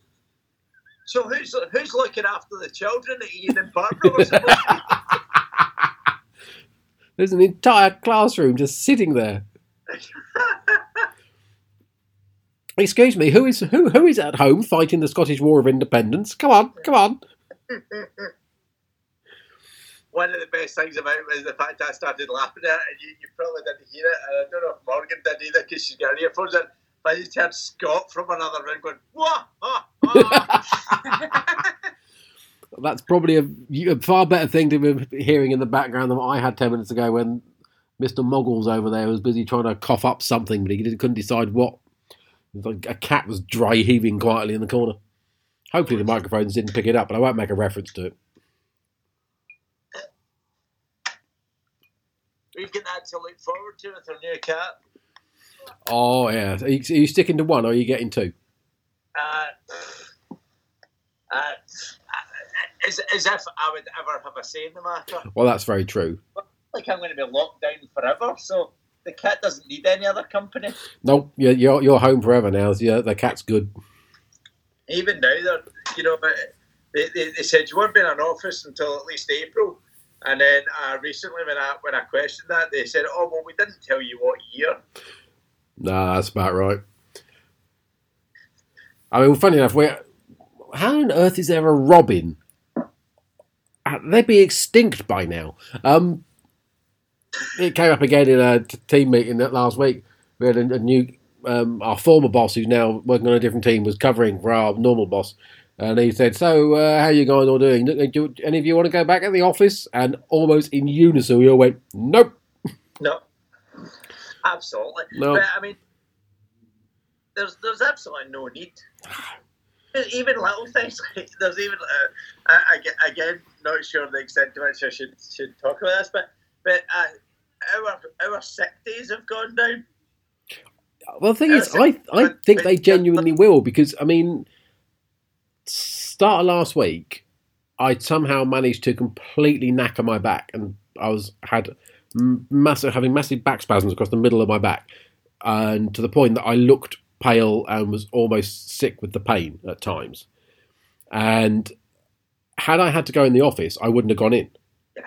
So who's who's looking after the children that Ian and Barbara were supposed to be? [LAUGHS] There's an entire classroom just sitting there. [LAUGHS] Excuse me, who is who who is at home fighting the Scottish War of Independence? Come on, come on. One of the best things about it was the fact I started laughing at it, and you, you probably didn't hear it, and I don't know if Morgan did either because she's got her earphones in. But you heard Scott from another room going, "Wah!" ah, ah." [LAUGHS] That's probably a, a far better thing to be hearing in the background than what I had ten minutes ago when Mr. Moggles over there was busy trying to cough up something, but he couldn't decide what. Like a cat was dry heaving quietly in the corner. Hopefully the microphones didn't pick it up, but I won't make a reference to it. We've got that to look forward to with our new cat. Oh yeah, are you, are you sticking to one or are you getting two? Uh, uh, as, as if I would ever have a say in the matter. Well, that's very true. Like I'm going to be locked down forever, so the cat doesn't need any other company. No, you're you're, you're home forever now. So yeah, the cat's good. Even now, they're, you know, they, they, they said you won't be in an office until at least April. And then uh, recently, when I when I questioned that, they said, "Oh well, we didn't tell you what year." Nah, that's about right. I mean, funny enough, we how on earth is there a Robin? Uh, They'd be extinct by now. Um, it came up again in a team meeting that last week. We had a, a new, um, our former boss, who's now working on a different team, was covering for our normal boss. And he said, "So, uh, how you guys all doing? Do, do any of you want to go back at the office?" And almost in unison, we all went, "Nope." No, absolutely. No. But I mean, there's there's absolutely no need. [SIGHS] Even little things like there's even uh, I, I, again not sure the extent to which I should should talk about this, but but uh, our our sick days have gone down. Well, the thing is, I I think they genuinely will because I mean, start of last week, I somehow managed to completely knacker my back, and I was had massive having massive back spasms across the middle of my back, and to the point that I looked pale and was almost sick with the pain at times. And had I had to go in the office, I wouldn't have gone in. Yeah,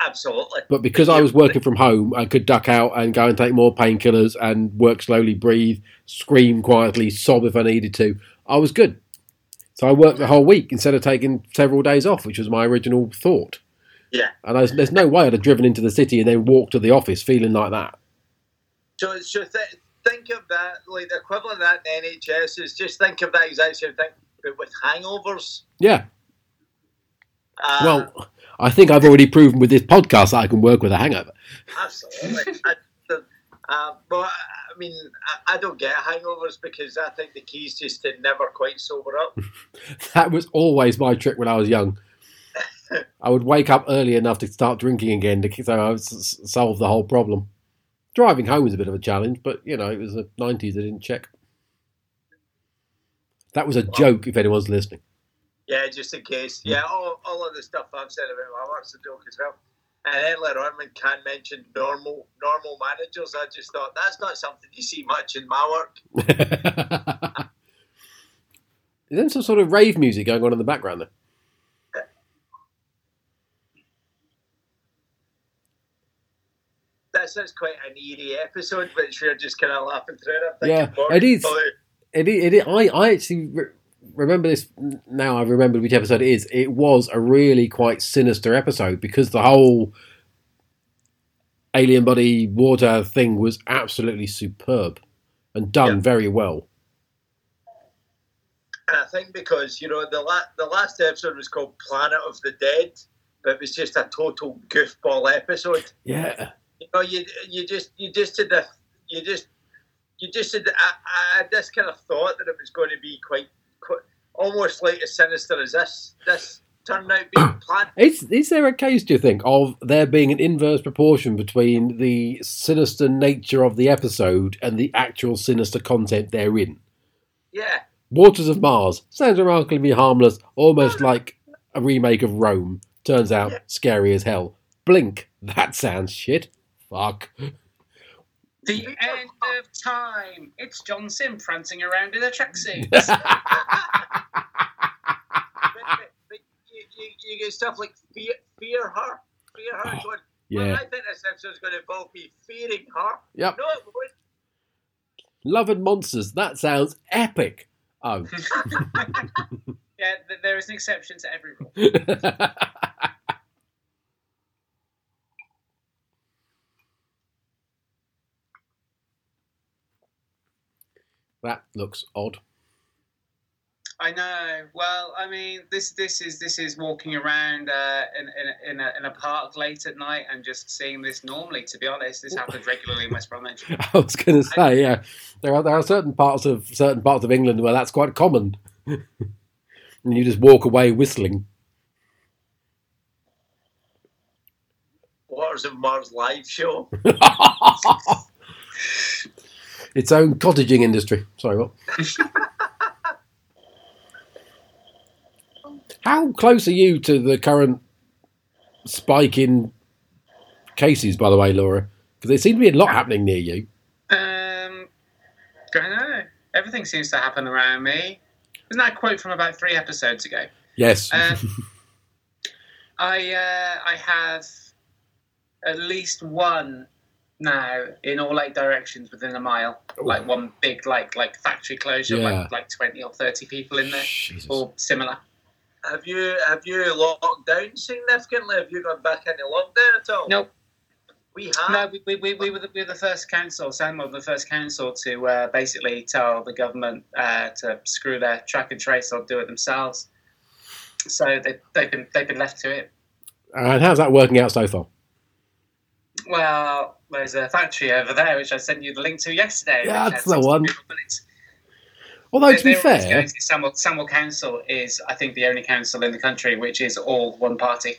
Absolutely. But because I was working from home, I could duck out and go and take more painkillers and work slowly, breathe, scream quietly, sob if I needed to. I was good. So I worked the whole week instead of taking several days off, which was my original thought. Yeah. And I was, there's no way I'd have driven into the city and then walked to the office feeling like that. So, so th- think of that like the equivalent of that in the NHS is just think of that exact same thing, but with hangovers. Yeah. Uh, Well, I think I've already proven with this podcast that I can work with a hangover. absolutely. I, uh, but I mean, I, I don't get hangovers because I think the key is just to never quite sober up. [LAUGHS] That was always my trick when I was young. I would wake up early enough to start drinking again to so I would s- solve the whole problem. Driving home was a bit of a challenge, but you know it was the nineties. I didn't check. That was a joke. If anyone's listening, Yeah, just in case. Yeah, all, all of the stuff I've said about my work's a joke as well. And then on, when Kahn mentioned normal normal managers, I just thought that's not something you see much in my work. [LAUGHS] [LAUGHS] is there some sort of rave music going on in the background there? This is quite an eerie episode, which we're just kind of laughing through. it. Yeah, Morgan, oh, it is. oh, It, it, I, I actually re- remember this now. I remember which episode it is. It was a really quite sinister episode because the whole alien body water thing was absolutely superb and done Yeah. very well. And I think because you know the la- the last episode was called Planet of the Dead, but it was just a total goofball episode. Yeah. You know, you you just you just did the you just you just did. I, I had this kind of thought that it was going to be quite, quite almost like as sinister as this. This turned out being [COUGHS] planned. Is, is there a case, do you think, of there being an inverse proportion between the sinister nature of the episode and the actual sinister content therein? Yeah, Waters of Mars sounds remarkably harmless, almost like a remake of Rome. Turns out scary as hell. Blink, that sounds shit. Fuck. The end of time. It's John Simm prancing around in a tracksuit. but, [LAUGHS] but, but you, you, you get stuff like fear, fear her, fear her. Oh, going, well, yeah. I think this episode's going to involve me fearing her. Yep. No, it won't. Love and Monsters, that sounds epic. Oh. [LAUGHS] yeah, there is an exception to every rule. [LAUGHS] that looks odd. I know. Well, I mean, this this is this is walking around uh, in in a, in, a, in a park late at night and just seeing this normally. To be honest, this happens regularly in West Bromwich. [LAUGHS] I was going to say, yeah, there are there are certain parts of certain parts of England where that's quite common, [LAUGHS] and you just walk away whistling. Waters of Mars live show. [LAUGHS] its own cottaging industry. Sorry, what? [LAUGHS] How close are you to the current spike in cases, by the way, Laura? Because there seems to be a lot happening near you. Um, I don't know. Everything seems to happen around me. Isn't that a quote from about three episodes ago? Yes. Um, I uh, I have at least one now in all eight directions within a mile. Like one big like like factory closure, Yeah. like like twenty or thirty people in there, Jesus. or similar. Have you have you locked down significantly? Have you gone back into lockdown at all? Nope. We have. No, we, we, we, we, were the, we were the first council, Sandwell, the first council to uh, basically tell the government uh, to screw their track and trace or do it themselves. So they, they've been they've been left to it. and how's that working out so far? Well, there's a uh, factory over there which I sent you the link to yesterday. Yeah, that's the one. Although, to be fair, to Sandwell, Sandwell Council is, I think, the only council in the country which is all one party.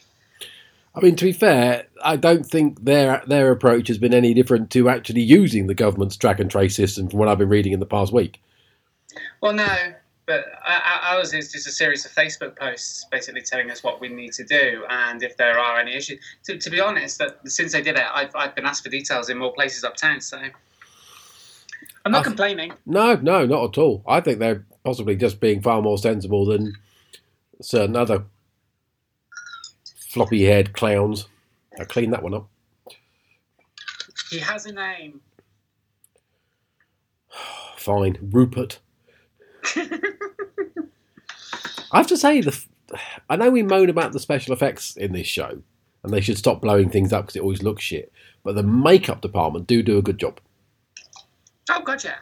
I mean, to be fair, I don't think their their approach has been any different to actually using the government's track and trace system from what I've been reading in the past week. Well, no, but ours is just a series of Facebook posts basically telling us what we need to do and if there are any issues. To, to be honest, that since they did it, I've, I've been asked for details in more places uptown, so I'm not I- complaining. No, no, not at all. I think they're possibly just being far more sensible than certain other floppy haired clowns. I'll clean that one up. He has a name. Fine, Rupert. [LAUGHS] I have to say, the I know we moan about the special effects in this show, and they should stop blowing things up because it always looks shit. But the makeup department do do a good job. Oh, gotcha.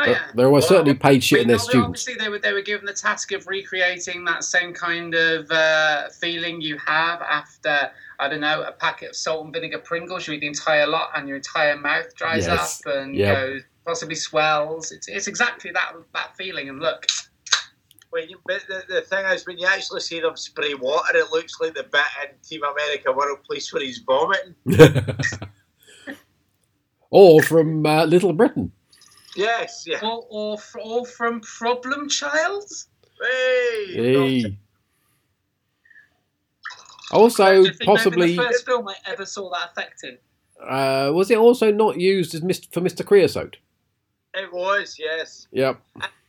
Oh, yeah. They're almost Well, certainly paid shit I in their students. Obviously, they were they were given the task of recreating that same kind of uh, feeling you have after I don't know a packet of salt and vinegar Pringles. You eat the entire lot, and your entire mouth dries Yes. up and Yep. goes possibly swells. It's it's exactly that that feeling and look. When you, but the, the thing is, when you actually see them spray water, it looks like the bit in Team America World Police where he's vomiting. [LAUGHS] or from uh, Little Britain. Yes, yeah. Or or, or from Problem Child. Hey, Hey. Also, I think maybe possibly, the first film I ever saw that effect in. uh, was it also not used as Mr. for Mr. Creosote? It was, yes. Yep.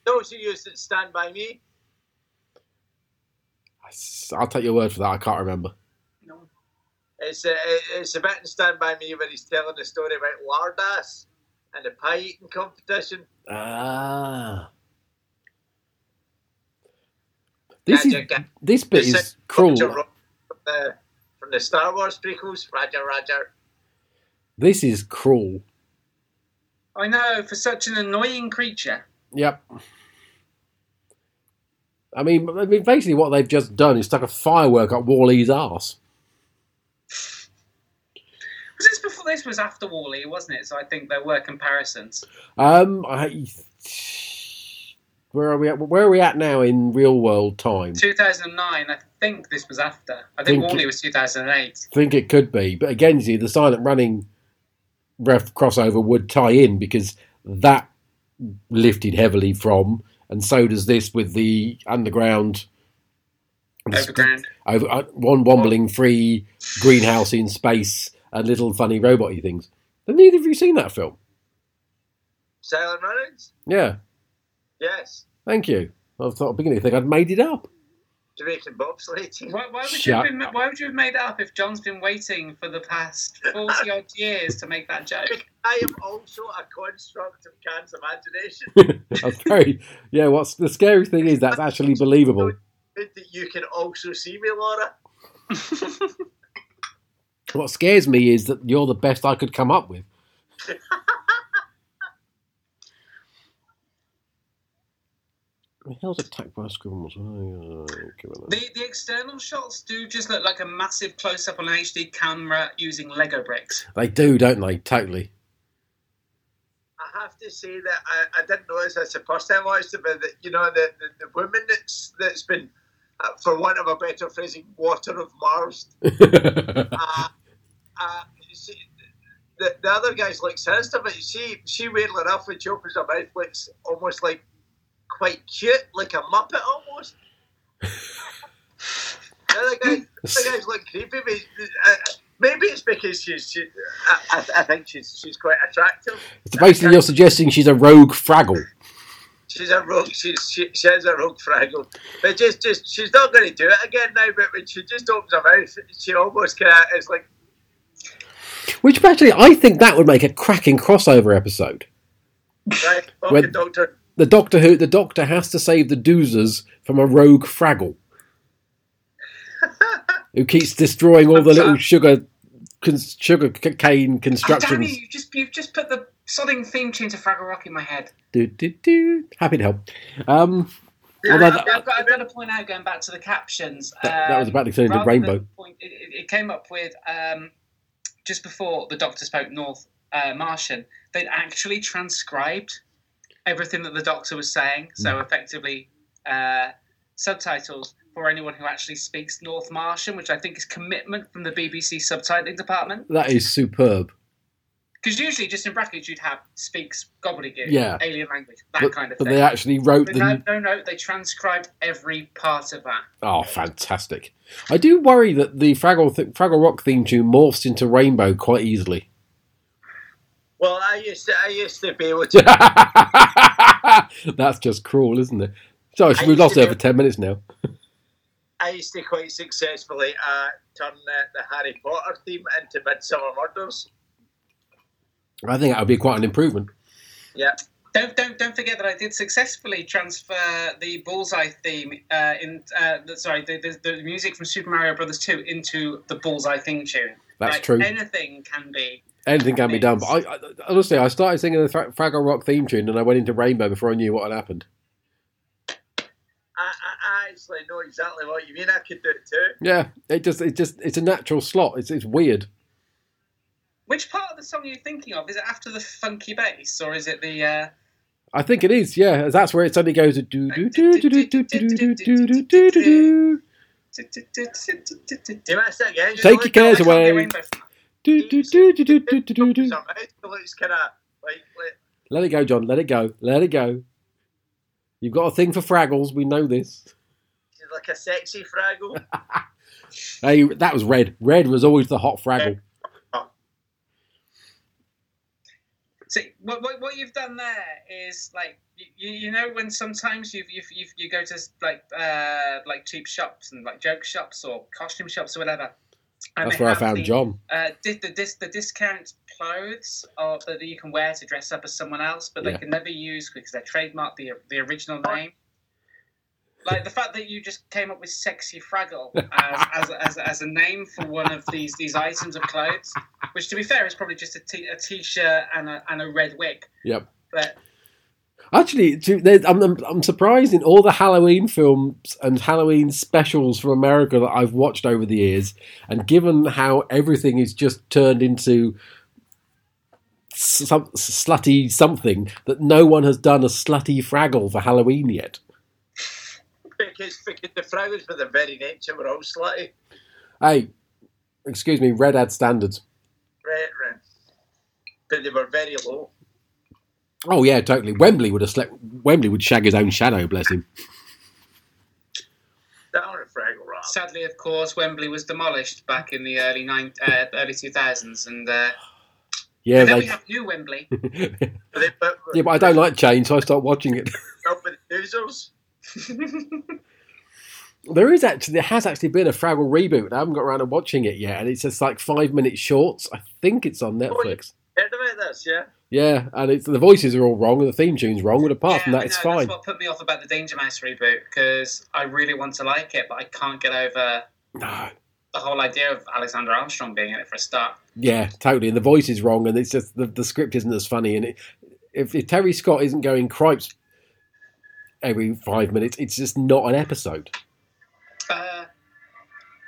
Those who used it Stand By Me. I'll take your word for that. I can't remember. No. It's a, it's a bit in Stand By Me where he's telling the story about Lardass and the pie eating competition. Ah. This is this bit is cruel. From the, from the Star Wars prequels, Roger, Roger. This is cruel. I know for such an annoying creature. Yep. I mean, I mean, basically, what they've just done is stuck a firework up WALL-E's ass. Was this before? This was after WALL-E, wasn't it? So I think there were comparisons. Um, I, where are we at? Where are we at now in real world time? 2009. I think this was after. I think, Think WALL-E was 2008. I think it could be, but again, see, the silent running ref crossover would tie in because that lifted heavily from, and so does this with the underground. Overground. over, uh, one wobbling free greenhouse in space and little funny robot-y things. Have neither of you seen that film? Silent Runnings? Yeah, Yes. thank you. I thought beginning I think I'd made it up. Jamaican bobsleigh team. Why, why, would you have been, why would you have made it up if John's been waiting for the past 40 odd years to make that joke? I am also a construct of Kahn's imagination. [LAUGHS] That's very yeah. What's the scary thing is that's actually believable. That you can also see me, Laura. [LAUGHS] What scares me is that you're the best I could come up with. [LAUGHS] The hell's attacked by scribbles? Oh, The, the external shots do just look like a massive close up on an HD camera using Lego bricks. They do, don't they? Totally. I have to say that I, I didn't notice this the first time I watched it, but that you know the, the, the woman that's that's been, uh, for want of a better phrasing, water of Mars. [LAUGHS] Uh, uh, she, the, the other guys look sinister, but she she weirdly enough when she opens her mouth looks almost like quite cute, like a muppet almost. [LAUGHS] the other guys, the guys look creepy, but uh, maybe it's because she's. She, I, I, think she's she's quite attractive. basically, you're suggesting she's a rogue Fraggle. She's a rogue. She's she, she's a rogue Fraggle. But just just she's not going to do it again now. But when she just opens her mouth, she almost kind of is like. Which actually, I think that would make a cracking crossover episode. Right, okay, doctor. The Doctor Who, the Doctor has to save the Doozers from a rogue Fraggle who keeps destroying all the little [LAUGHS] sugar, sugar cane Oh, damn constructions. you, you just, you've just put the sodding theme tune to Fraggle Rock in my head. Do, do, do. Happy to help. Um, Yeah, I've got, I've got to point out, going back to the captions. that, that was um, about to turn into Rainbow. Point, it, it it came up with um, just before the Doctor spoke North uh, Martian. They'd actually transcribed everything that the Doctor was saying, so Mm. effectively uh, subtitles for anyone who actually speaks North Martian, which I think is commitment from the BBC subtitling department. That is superb. Because usually, just in brackets, you'd have speaks gobbledygook, Yeah. alien language, that But, kind of but thing. But they actually wrote But the. no, no, no, they transcribed every part of that. Oh, fantastic! I do worry that the Fraggle th- Fraggle Rock theme tune morphs into Rainbow quite easily. Well, I used to I used to be able [LAUGHS] to. That's just cruel, isn't it? So we've lost to it for ten minutes now. I used to quite successfully uh, turn the, the Harry Potter theme into Midsomer Murders. I think that would be quite an improvement. Yeah, Don't don't don't forget that I did successfully transfer the Bullseye theme uh, in uh, the, sorry the, the the music from Super Mario Brothers two into the Bullseye theme tune. That's Like, true. Anything can be. Anything can be done. But I, I, honestly, I started singing the Fra- Fraggle Rock theme tune, and I went into Rainbow before I knew what had happened. I, actually know exactly what you mean. I could do it too. Yeah, it just, it just, it's a natural slot. It's, it's weird. Which part of the song are you thinking of? Is it after the funky bass or is it the? Uh, I think it is. Yeah, that's where it suddenly goes. Do do do do do do do do do do do do. Do you mess that again? Take your cares I can't get away. Rainbow from that. Do do do do do do do do. Somehow kind of like, like Let it go, John. Let it go. Let it go. You've got a thing for Fraggles. We know this. like a sexy Fraggle. [LAUGHS] Hey, that was red. Red was always the hot Fraggle. See, what, what, what you've done there is like you, you know when sometimes you you you you go to like uh like cheap shops and like joke shops or costume shops or whatever. And That's where I found the, John. Uh, di- the dis- the discount clothes or that you can wear to dress up as someone else, but they Yeah. can never use because they trademark the the original name. Like the fact that you just came up with "sexy Fraggle" as, [LAUGHS] as, as, as a name for one of these these items of clothes, which to be fair is probably just a t- a t-shirt and a and a red wig. Yep. But Actually, to- I'm, I'm, I'm surprised in all the Halloween films and Halloween specials from America that I've watched over the years, and given how everything is just turned into some slutty something, that no one has done a slutty Fraggle for Halloween yet. Because, because the Fraggles were the very nature were all slutty. Hey, excuse me, Red Ad standards. Right, right. But they were very low. Oh yeah, totally. Wembley would have slept. Wembley would shag his own shadow, bless him. That was a Fraggle rap. Sadly, of course, Wembley was demolished back in the early nine, uh, early two thousands, and, uh, Yeah, and then we have new Wembley. [LAUGHS] But they, but, yeah, but I don't like change, so I start watching it. [LAUGHS] Up with. [LAUGHS] There is actually there has actually been a Fraggle reboot. I haven't got around to watching it yet, and it's just like five minute shorts. I think it's on Netflix. Heard about this, yeah? Yeah, and it's the voices are all wrong and the theme tune's wrong, but apart from that, it's fine. That's what put me off about the Danger Mouse reboot because I really want to like it, but I can't get over No, the whole idea of Alexander Armstrong being in it for a start. yeah, totally. And the voice is wrong, and it's just the, the script isn't as funny. And it, if, if Terry Scott isn't going cripes every five minutes, it's just not an episode.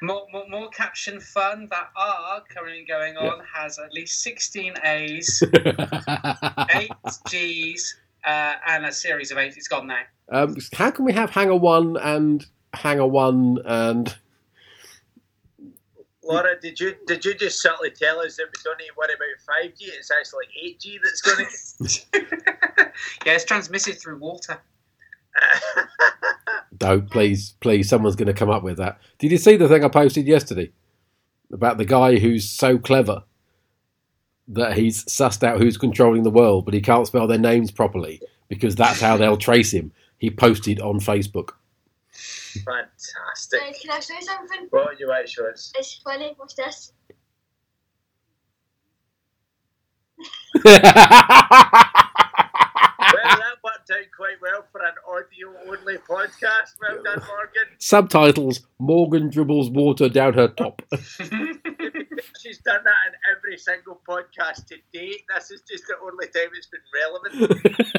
More, more, more caption fun that are currently going on has at least 16 A's, [LAUGHS] 8 G's, uh, and a series of 8. It's gone now. um, how can we have Hanger One and Hanger One and Laura, did you did you just subtly tell us that we don't need to worry about 5G? It's actually 8G that's going [LAUGHS] to. yeah, it's transmitted through water. No, please, please, someone's going to come up with that. Did you see the thing I posted yesterday about the guy who's so clever that he's sussed out who's controlling the world, but he can't spell their names properly because that's how they'll trace him? He posted on Facebook. Fantastic. Uh, can I say something? What you want to show us? It's funny. What's this? Well, that worked out quite well for an audio only podcast. Well done, Morgan. [LAUGHS] Subtitles: Morgan dribbles water down her top. [LAUGHS] [LAUGHS] She's done that in every single podcast to date. This is just the only time it's been relevant.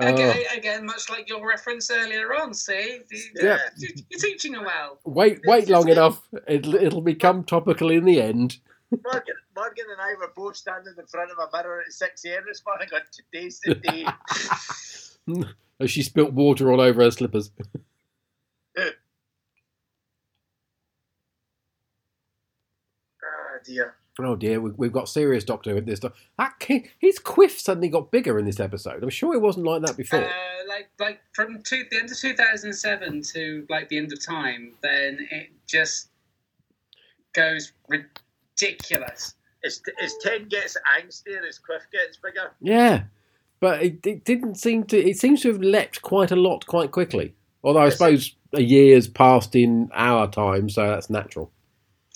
Oh, Again, again, much like your reference earlier on, see? Yeah. You're teaching her well. wait, wait long enough. It'll, it'll become topical in the end. Morgan, Morgan and I were both standing in front of a mirror at 6 a.m. this morning on today's the [LAUGHS] day. [LAUGHS] As she spilt water all over her slippers. Ah, dear. Oh dear, we, we've got serious doctor with this. That ki- his quiff suddenly got bigger in this episode. I'm sure it wasn't like that before. Uh, like, like from two, the end of 2007 to like the end of time, then it just goes ridiculous. As, as Ted gets angstier, as Cliff gets bigger. yeah, but it, it didn't seem to. It seems to have leapt quite a lot quite quickly. Although I Yes. suppose a year's passed in our time, so that's natural.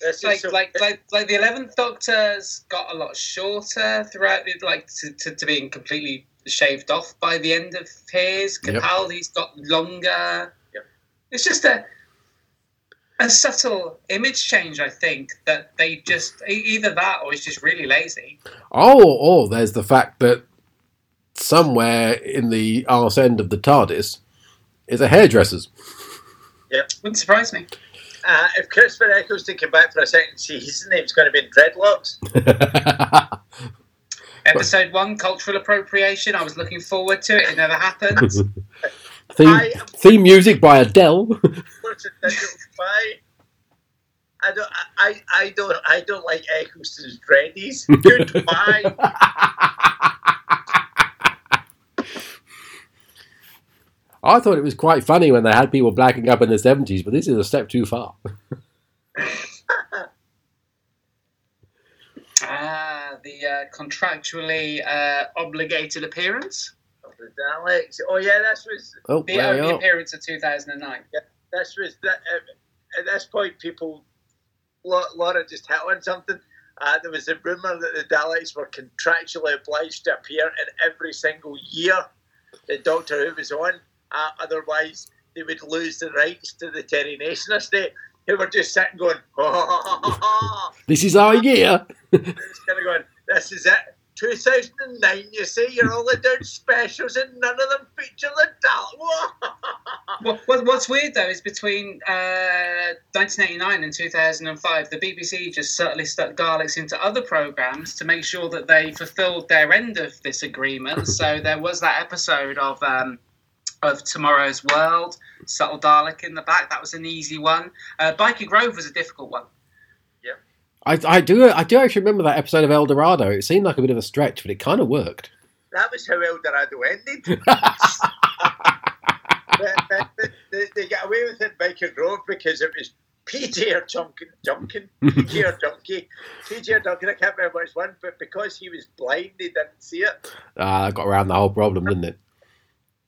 This is like, so- like, like, like the eleventh Doctor's got a lot shorter throughout it, like to, to, to being completely shaved off by the end of his. Yep. Capaldi's got longer. Yep. It's just a a subtle image change, I think, that they just either that or it's just really lazy. Oh, oh, there's the fact that somewhere in the arse end of the TARDIS is a hairdresser's. Yeah, wouldn't surprise me. Uh, if Christopher Eccleston came back for a second season, his name's going to be in dreadlocks. [LAUGHS] Episode one, cultural appropriation. I was looking forward to it. It never happened. [LAUGHS] theme, I- theme music by Adele. What's a digital spy? I don't. I, I don't. I don't like Eccleston's dreadies. Goodbye. I thought it was quite funny when they had people blacking up in the 70s, but this is a step too far. [LAUGHS] Ah, the uh, contractually uh, obligated appearance. The Daleks. Oh yeah, this was. Oh, The only are. appearance of 2009. This was. The, uh, at this point, people. Lau- Laura just hit on something. Uh, there was a rumor that the Daleks were contractually obliged to appear in every single year that Doctor Who was on. Uh, otherwise, they would lose the rights to the Terry Nation estate. Who were just sitting going, [LAUGHS] ha ha ha ha ha. This is our year. It's kind of going, this is it. 2009, you see, you're only doing specials and none of them feature the Dalek. [LAUGHS] What, what, what's weird though is between uh, 1989 and 2005, the BBC just subtly stuck Daleks into other programs to make sure that they fulfilled their end of this agreement. [LAUGHS] so there was that episode of um, of Tomorrow's World, subtle Dalek in the back. That was an easy one. Uh, Byker Grove was a difficult one. I, I do I do actually remember that episode of El Dorado. It seemed like a bit of a stretch, but it kind of worked. That was how El Dorado ended. [LAUGHS] they, they, they, they got away with it in Byker Grove because it was PJ or Junkin, Junkin, PJ or Junkie, [LAUGHS] PJ or Duncan, I can't remember which one, but because he was blind, they didn't see it. Ah, that got around the whole problem, didn't it?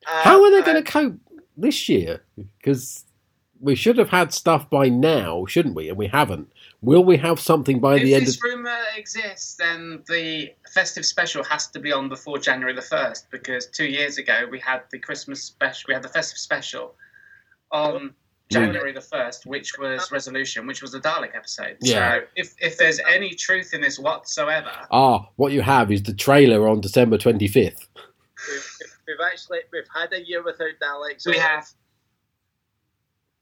Uh, How are they uh, going to cope this year? Because we should have had stuff by now, shouldn't we? And we haven't. Will we have something by if the end of? If this of? rumor exists, then the festive special has to be on before January the first, because two years ago we had the Christmas special, we had the festive special on January the first, which was Resolution, which was a Dalek episode. Yeah. So if if there's any truth in this whatsoever, Ah, what you have is the trailer on December twenty fifth. We've, we've actually we've had a year without Daleks. we have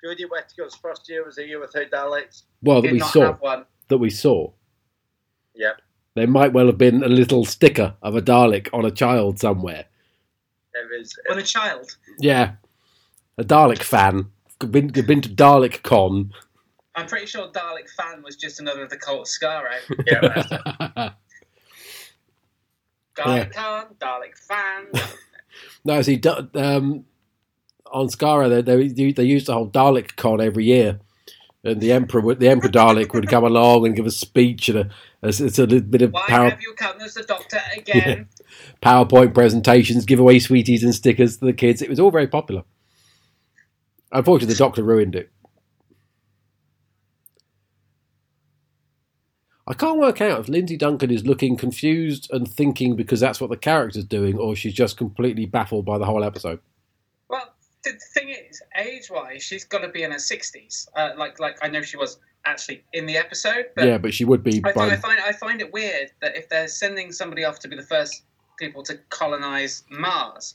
Jodie Whittaker's first year was a year without Daleks. Well, that we saw. one. That we saw. Yep. There might well have been a little sticker of a Dalek on a child somewhere. There is. On a child. Yeah, a Dalek fan. Been, been to Dalek Con. I'm pretty sure Dalek fan was just another of the cult of Skaro. [LAUGHS] yeah, that's it. Dalek Khan, Dalek fan. [LAUGHS] no, see, Da- um, on Skaro, they, they they used the whole Dalek Con every year, and the Emperor, would, the Emperor Dalek would come along and give a speech and a, a, it's a little bit of Why power, have you come as the Doctor again? [LAUGHS] PowerPoint presentations, give away sweeties and stickers to the kids. It was all very popular. Unfortunately, the Doctor ruined it. I can't work out if Lindsay Duncan is looking confused and thinking because that's what the character's doing, or she's just completely baffled by the whole episode. Well, the thing is, age-wise, she's got to be in her sixties. Uh, like, like I know she was actually in the episode, but yeah, but she would be. I, by, find, I find I find it weird that if they're sending somebody off to be the first people to colonize Mars,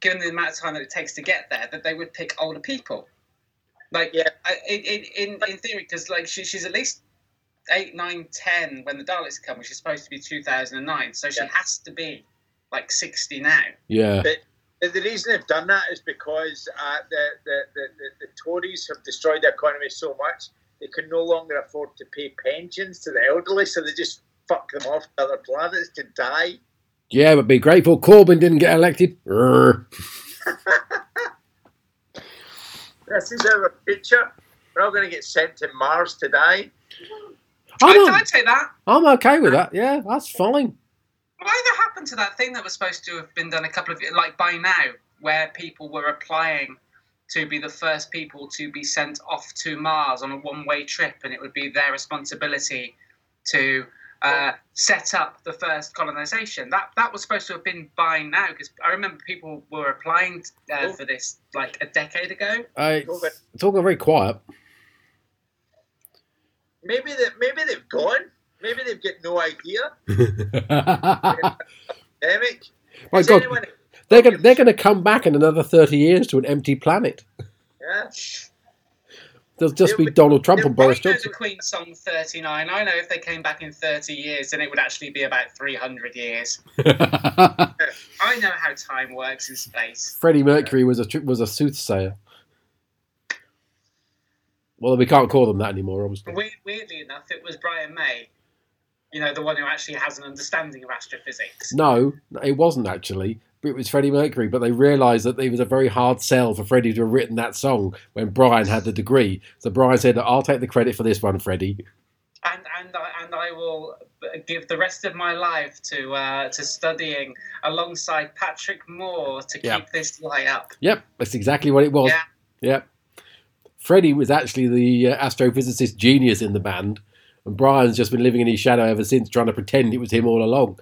given the amount of time that it takes to get there, that they would pick older people. Like, Yeah. I, in, in in in theory, because like she, she's at least eight, nine, ten when the Daleks come, which is supposed to be two thousand and nine. So she Yeah. has to be like sixty now. yeah, And the reason they've done that is because uh, the, the, the, the, the Tories have destroyed the economy so much they can no longer afford to pay pensions to the elderly, so they just fuck them off to other planets to die. yeah, but be grateful Corbyn didn't get elected. Urgh. [LAUGHS] This is our future. We're all going to get sent to Mars to die. I, I'm, I'd say that. I'm okay with that. Yeah, that's fine. Whatever happened to that thing that was supposed to have been done a couple of like by now, where people were applying to be the first people to be sent off to Mars on a one-way trip, and it would be their responsibility to uh, set up the first colonization. That that was supposed to have been by now, because I remember people were applying uh, for this like a decade ago. Uh, it's, it's all gone very quiet. Maybe they, maybe they've gone. Maybe they've got no idea. [LAUGHS] My. God, anyone- they're going they're going to come back in another thirty years to an empty planet. Yeah. There'll just be be- Donald Trump and Boris Johnson. the Queen song 39. I know if they came back in 30 years, then it would actually be about 300 years. [LAUGHS] I know how time works in space. Freddie Mercury was a was a soothsayer. Well, we can't call them that anymore, obviously. Weirdly enough, it was Brian May, you know, the one who actually has an understanding of astrophysics. No, it wasn't actually. It was Freddie Mercury, but they realised that it was a very hard sell for Freddie to have written that song when Brian had the degree. So Brian said, "I'll take the credit for this one, Freddie." And and I, and I will give the rest of my life to uh, to studying alongside Patrick Moore to keep Yeah. this light up. Yep, that's exactly what it was. Yeah. Yep. Freddie was actually the uh, astrophysicist genius in the band, and Brian's just been living in his shadow ever since, trying to pretend it was him all along.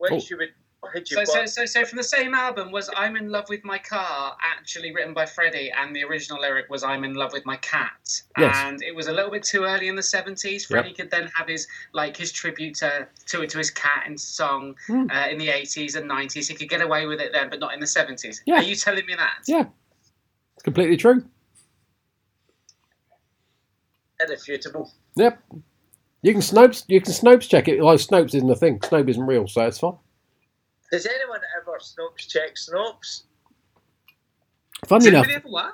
Oh. you would Had you So, so, so, so from the same album was "I'm in Love with My Car" actually written by Freddie, and the original lyric was "I'm in love with my cat." Yes. And it was a little bit too early in the seventies. Freddie could then have his like his tribute to to, to his cat in song Hmm. uh, in the eighties and nineties. He could get away with it then, but not in the seventies. Yeah. Are you telling me that? Yeah, it's completely true. irrefutable. Yep. You can Snopes. You can Snopes check it. Like Snopes isn't a thing. Snope isn't real, so it's fine. Does anyone ever Snopes check Snopes? Funny enough, we ever?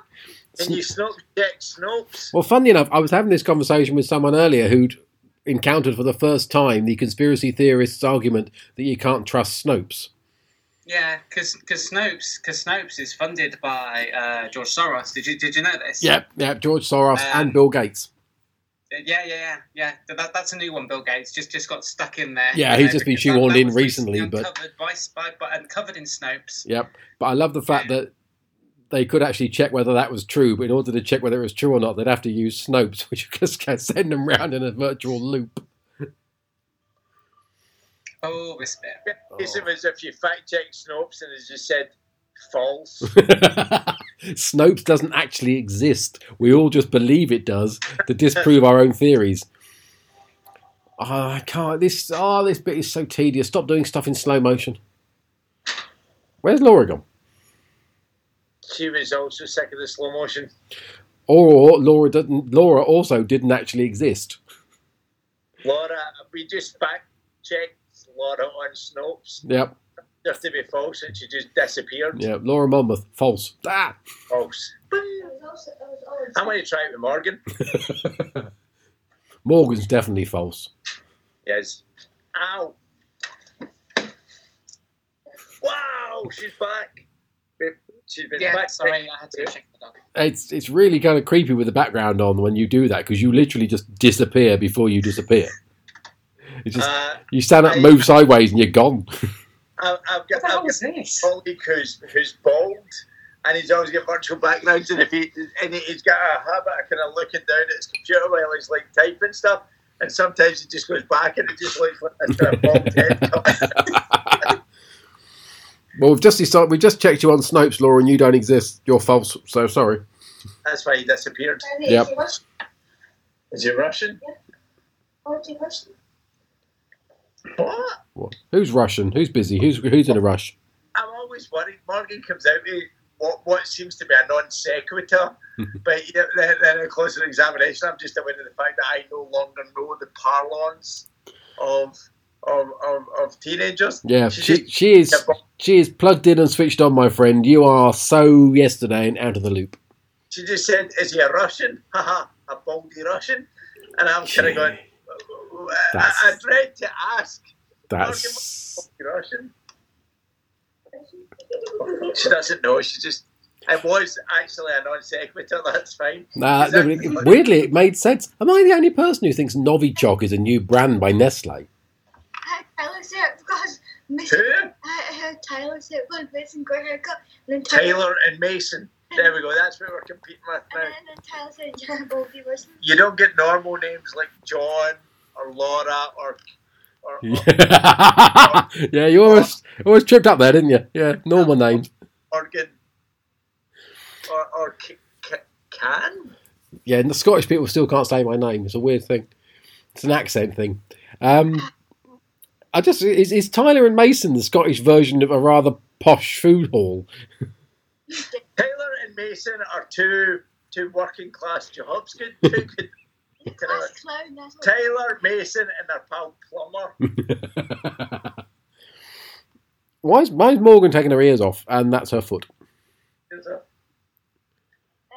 Can you Snopes check Snopes? well, funny enough, I was having this conversation with someone earlier who'd encountered for the first time the conspiracy theorists' argument that you can't trust Snopes. Yeah, because Snopes because Snopes is funded by uh, George Soros. Did you did you know this? Yep, yep. George Soros Um, and Bill Gates. Yeah, yeah, yeah, yeah. That, that- that's a new one. Bill Gates just just got stuck in there. Yeah, he's know, just been because that- shoehorned in recently, but- uncovered by, by, by and covered in Snopes. Yep. But I love the fact that they could actually check whether that was true, but in order to check whether it was true or not, they'd have to use Snopes, [LAUGHS] which just can send them round in a virtual loop. Oh, this bit. It's as if you fact check Snopes and it just said false. [LAUGHS] Snopes doesn't actually exist. We all just believe it does to disprove our own theories. Oh, I can't. This oh, this bit is so tedious. Stop doing stuff in slow motion. Where's Laura gone? she was also sick of the slow motion. Or Laura didn't. Laura also didn't actually exist. Laura, we just fact checked Laura on Snopes Yep. Just to be false and she just disappeared. Yeah. Laura Monmouth. False. Ah. False. It was also, it was always I'm going to try it with Morgan. [LAUGHS] Morgan's definitely false. Yes. Ow. Wow, she's back. She's been Yeah, back. sorry, I had to check the dog. It's it's really kind of creepy with the background on when you do that because you literally just disappear before you disappear. It's just Uh, you stand up, I- move sideways, and you're gone. [LAUGHS] I, I've got, What I've got was this? a colleague who's, who's bald and he's always got virtual backgrounds and if he and he's got a habit of kind of looking down at his computer while he's like typing stuff and sometimes he just goes back and it just looks like a kind of bald head. [LAUGHS] Well, we've just decided we just checked you on Snopes, Laura, and you don't exist. You're false. So sorry. That's why he disappeared. Yep. is he Russian? Is he Russian? Or is he Russian? What? Who's Russian? Who's busy? Who's who's in a rush? I'm always worried. Morgan comes out with what, what seems to be a non sequitur, [LAUGHS] but you know, then, then a closer examination, I'm just aware of the fact that I no longer know the parlance of of, of, of teenagers. Yeah, She she she is she is plugged in and switched on, my friend. You are so yesterday and out of the loop. She just said, "Is he a Russian? [LAUGHS] Haha, a baldy Russian." And I'm kind of going. I, That's- I dread to ask. That's Russian. She doesn't know. She just. It was actually a non sequitur. That's fine. nah, no, it- weirdly it made sense. Am I the only person who thinks Novichok is a new brand by Nestle? I had Tyler say because Mason. Who? I heard Tyler say it because Mason got haircut. And then Tyler, Taylor and Mason. There we go. That's what we're competing with now. then, then Tyler said, John Bobby Russian. You don't get normal names like John or Laura or. or, or yeah, you almost almost tripped up there, didn't you? Yeah, normal names. Morgan. Or, or C- C- Can? Yeah, and the Scottish people still can't say my name. It's a weird thing. It's an accent thing. Um, I just is, is Tyler and Mason the Scottish version of a rather posh food hall? [LAUGHS] Tyler and Mason are two two working class jobs. Good, good. Class clown, that's Taylor, Mason, and their pal Plumber. [LAUGHS] why, is, why is Morgan taking her ears off and that's her foot?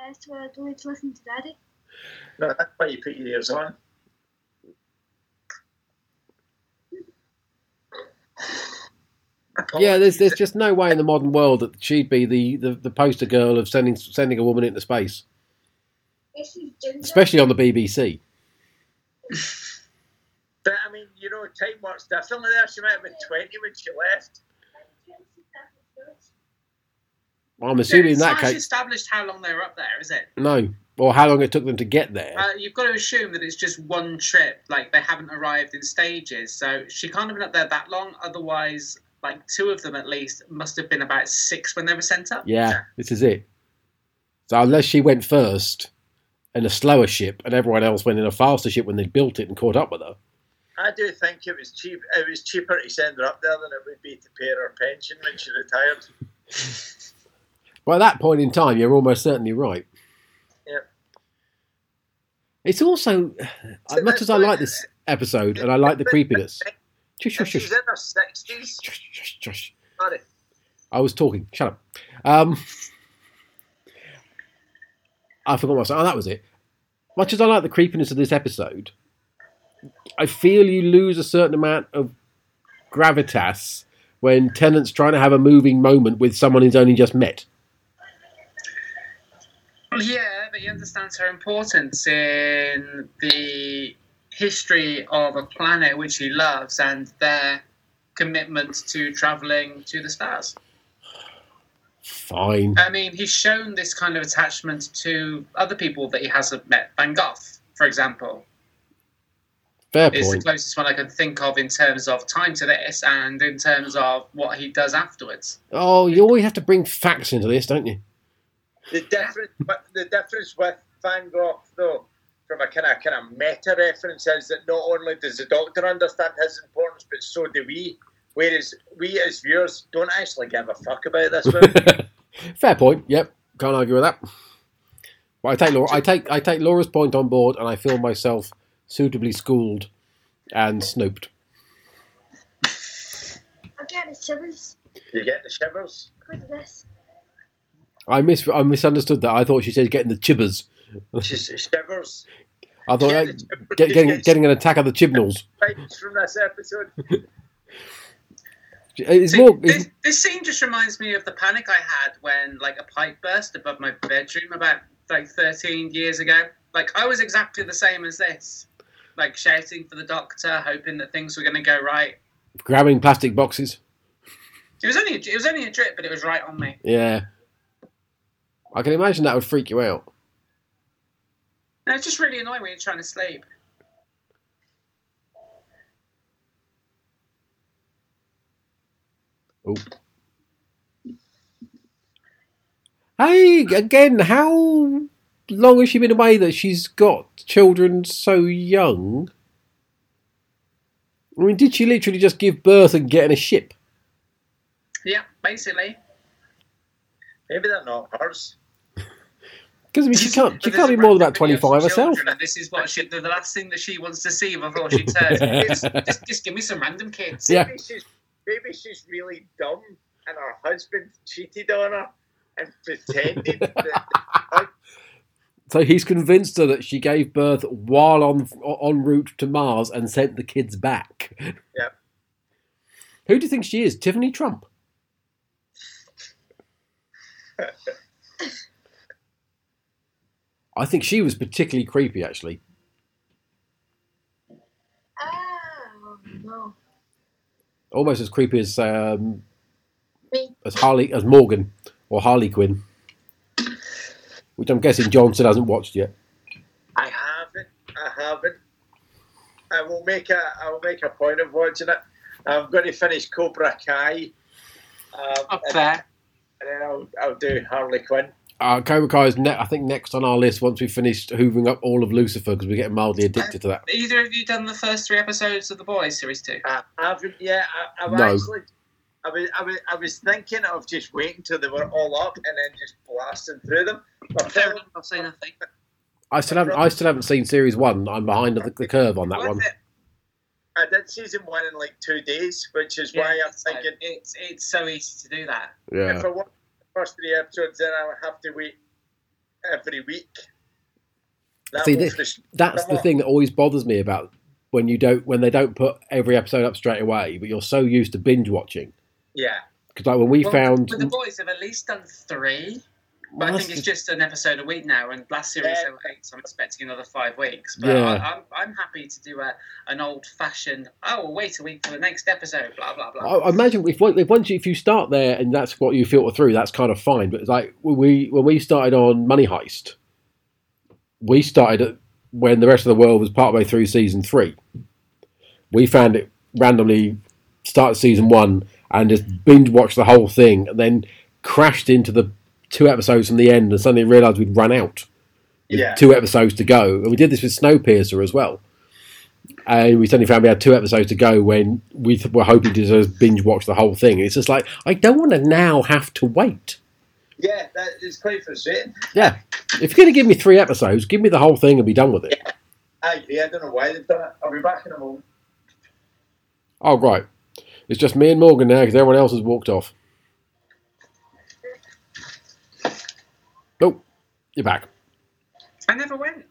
that's what I do to listen to Daddy. No, that's why you put your ears on. Yeah, there's there's just no way in the modern world that she'd be the, the, the poster girl of sending sending a woman into space, This is Ginger. Especially on the BBC. [LAUGHS] But I mean, you know, time works differently there. She might have been 20 when she left. I'm assuming in it's that not case, established how long they were up there, is it? no, or how long it took them to get there. Uh, you've got to assume that it's just one trip. Like they haven't arrived in stages, so she can't have been up there that long. Otherwise, like two of them at least must have been about six when they were sent up. Yeah, this is it. So unless she went first in a slower ship and everyone else went in a faster ship when they built it and caught up with her. I do think it was cheap. It was cheaper to send her up there than it would be to pay her pension when she retired. [LAUGHS] By that point in time, you're almost certainly right. Yeah. It's also, [SIGHS] as much as I like this episode and I like the creepiness. Shush, shush, she's in her sixties. shush, shush, shush. Sorry. I was talking. Shut up. Um, [LAUGHS] I forgot myself. Oh, that was it. Much as I like the creepiness of this episode, I feel you lose a certain amount of gravitas when Tennant's trying to have a moving moment with someone he's only just met. Well, yeah, but he understands her importance in the history of a planet which he loves and their commitment to traveling to the stars. Fine. I mean, he's shown this kind of attachment to other people that he hasn't met. Van Gogh, for example, Fair is the closest one I can think of in terms of time to this and in terms of what he does afterwards. Oh, you always have to bring facts into this, don't you? The difference, the difference with Van Gogh, though, from a kind of kind of meta reference, is that not only does the Doctor understand his importance, but so do we. Whereas we as viewers don't actually give a fuck about this one. [LAUGHS] Fair point. Yep, can't argue with that. But I take Laura, I take I take Laura's point on board, and I feel myself suitably schooled and snooped. I get the shivers. you get the shivers. Look at this. I mis I misunderstood that. I thought she said getting the chibbers. She's shivers. I thought Yeah, uh, the chibbers. get, getting getting an attack of the Chibnalls. Vibes from this episode. [LAUGHS] It's See, more. this, It's, this scene just reminds me of the panic I had when like a pipe burst above my bedroom about like 13 years ago. Like I was exactly the same as this, like shouting for the doctor, hoping that things were going to go right. grabbing plastic boxes. It was only it was only a drip, but it was right on me. Yeah, I can imagine that would freak you out. And it's just really annoying when you're trying to sleep. Oh. Hey, again, how long has she been away that she's got children so young? I mean, did she literally just give birth and get in a ship? Yeah, basically. Maybe they're not hers. [LAUGHS] Because I mean, she [LAUGHS] can't. She can't be more than about twenty-five herself. And this is what she, the, last thing that she wants to see before she turns. [LAUGHS] is, just, just give me some random kids. Yeah. Maybe she's really dumb and her husband cheated on her and pretended that [LAUGHS] So he's convinced her that she gave birth while on en route to Mars and sent the kids back. Yep. Who do you think she is? Tiffany Trump. [LAUGHS] I think she was particularly creepy, actually. Oh, no. Almost as creepy as um, as Harley as Morgan or Harley Quinn, which I'm guessing Johnson hasn't watched yet. I haven't. I haven't. I will make a. I will make a point of watching it. I'm going to finish Cobra Kai. Um, Up and, there. and then I'll, I'll do Harley Quinn. Uh, Cobra Kai is, ne- I think, next on our list once we've finished hoovering up all of Lucifer because we're getting mildly addicted to that. Either of you done the first three episodes of The Boys series two? I haven't yet. I, I've No. actually. I was, I, was, I was thinking of just waiting till they were all up and then just blasting through them. But Fair enough. I'll say nothing. I still haven't. I still haven't seen series one. I'm behind the, the curve on that one. it. I did season one in like two days, which is Yeah, why I'm it's like- thinking it's it's so easy to do that. Yeah. if I watch the first three episodes, then I would have to wait every week. That See, this- frust- That's the thing that always bothers me about when you don't when they don't put every episode up straight away, but you're so used to binge watching. Yeah, Because like when we Well, found, the boys have at least done three. But I think it's just an episode a week now, and last series Yeah. eight, so I'm expecting another five weeks. But Yeah. I, I'm, I'm happy to do a, an old fashioned, oh, we'll wait a week for the next episode, blah, blah, blah. I I imagine if, if once you, if you start there and that's what you filter through, that's kind of fine. But it's like when we when we started on Money Heist, we started at, when the rest of the world was partway through season three. We found it randomly started season one, and just binge watched the whole thing, and then crashed into the two episodes from the end, and suddenly realised we'd run out. Yeah. two episodes to go, and we did this with Snowpiercer as well. And we suddenly found we had two episodes to go when we were hoping to just binge watch the whole thing. It's just like I don't want to now have to wait. Yeah, that is quite frustrating. Yeah, if you're going to give me three episodes, give me the whole thing and be done with it. I agree. I don't know why they've done it. I'll be back in a moment. Oh right, it's just me and Morgan now because everyone else has walked off. Nope, you're back. I never went.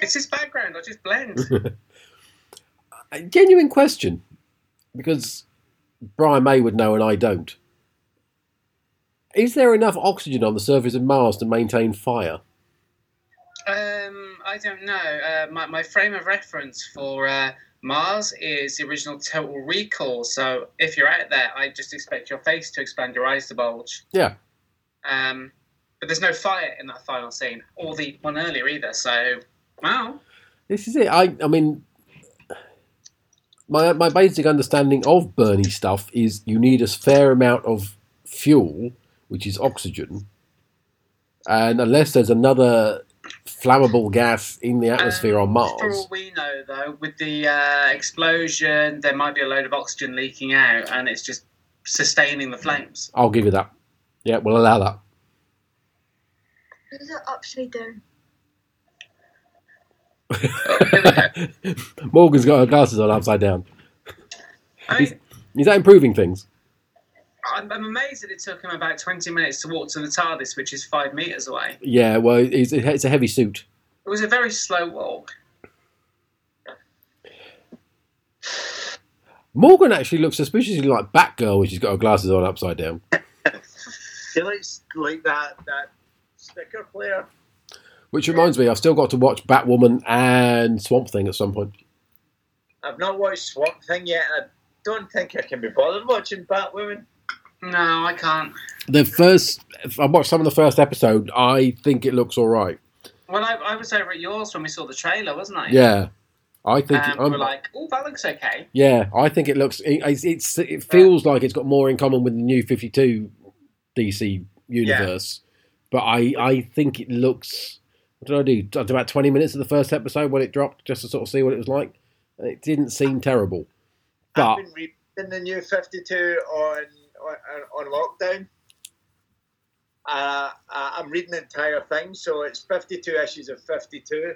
It's his background. I just blend. [LAUGHS] A genuine question, because Brian May would know and I don't. Is there enough oxygen on the surface of Mars to maintain fire? Um, I don't know. Uh, my, my frame of reference for uh, Mars is the original Total Recall. So if you're out there, I just expect your face to expand, your eyes to bulge. Yeah. Um, but there's no fire in that final scene, or the one earlier either. So, wow. This is it. I, I mean, my my basic understanding of Bernie stuff is you need a fair amount of fuel, which is oxygen, and unless there's another flammable gas in the atmosphere on Um, For Mars, all we know, though, with the uh, explosion, there might be a load of oxygen leaking out, and it's just sustaining the flames. I'll give you that. Yeah, we'll allow that. Is it upside down? Morgan's got her glasses on upside down. I mean, Is that improving things? I'm, I'm amazed that it took him about 20 minutes to walk to the TARDIS, which is five meters away. Yeah, well, it's, it's a heavy suit. It was a very slow walk. Morgan actually looks suspiciously like Batgirl when she's got her glasses on upside down. He looks like that that sticker player. Which reminds me, I've still got to watch Batwoman and Swamp Thing at some point. I've not watched Swamp Thing yet. I don't think I can be bothered watching Batwoman. No, I can't. The first, I watched some of the first episode. I think it looks all right. Well, I, I was over at yours when we saw the trailer, wasn't I? Yeah, I think. Um, we I'm- were like, oh, that looks okay. yeah, I think it looks. It, it's, it's it feels like it's got more in common with the new Fifty Two DC universe, but I I think it looks. What did I do? I did about twenty minutes of the first episode when it dropped, just to sort of see what it was like. And it didn't seem terrible, but I've been reading the new 52 on on, on lockdown. Uh, uh, I'm reading the entire thing, so it's 52 issues of 52.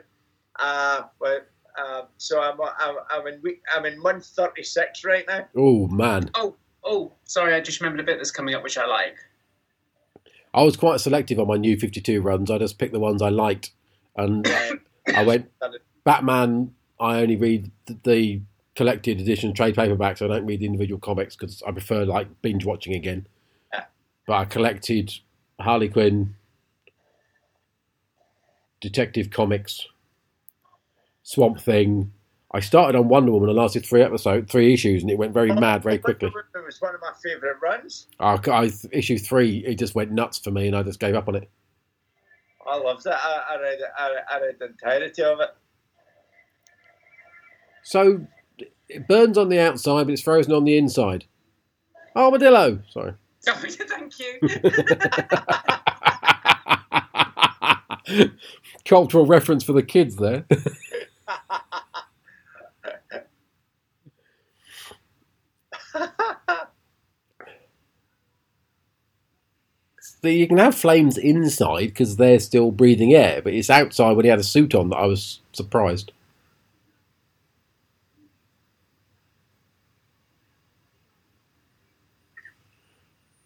Uh, but uh, so I'm, I'm I'm in week I'm in month 36 right now. oh man, Oh Oh, sorry, I just remembered a bit that's coming up, which I like. I was quite selective on my new 52 runs. I just picked the ones I liked. And I went [COUGHS] Batman. I only read the, the collected edition trade paperbacks. I don't read the individual comics because I prefer like binge watching again. Yeah. But I collected Harley Quinn, Detective Comics, Swamp Thing. I started on Wonder Woman and lasted three episodes, three issues, and it went very mad very quickly. It was one of my favourite runs. I, I, issue three, it just went nuts for me, and I just gave up on it. I loved it. I, I read. I, I read the entirety of it. So it burns on the outside, but it's frozen on the inside. Armadillo. Sorry. Oh, [LAUGHS] thank you. [LAUGHS] Cultural reference for the kids there. [LAUGHS] So you can have flames inside because they're still breathing air, but it's outside when he had a suit on that I was surprised.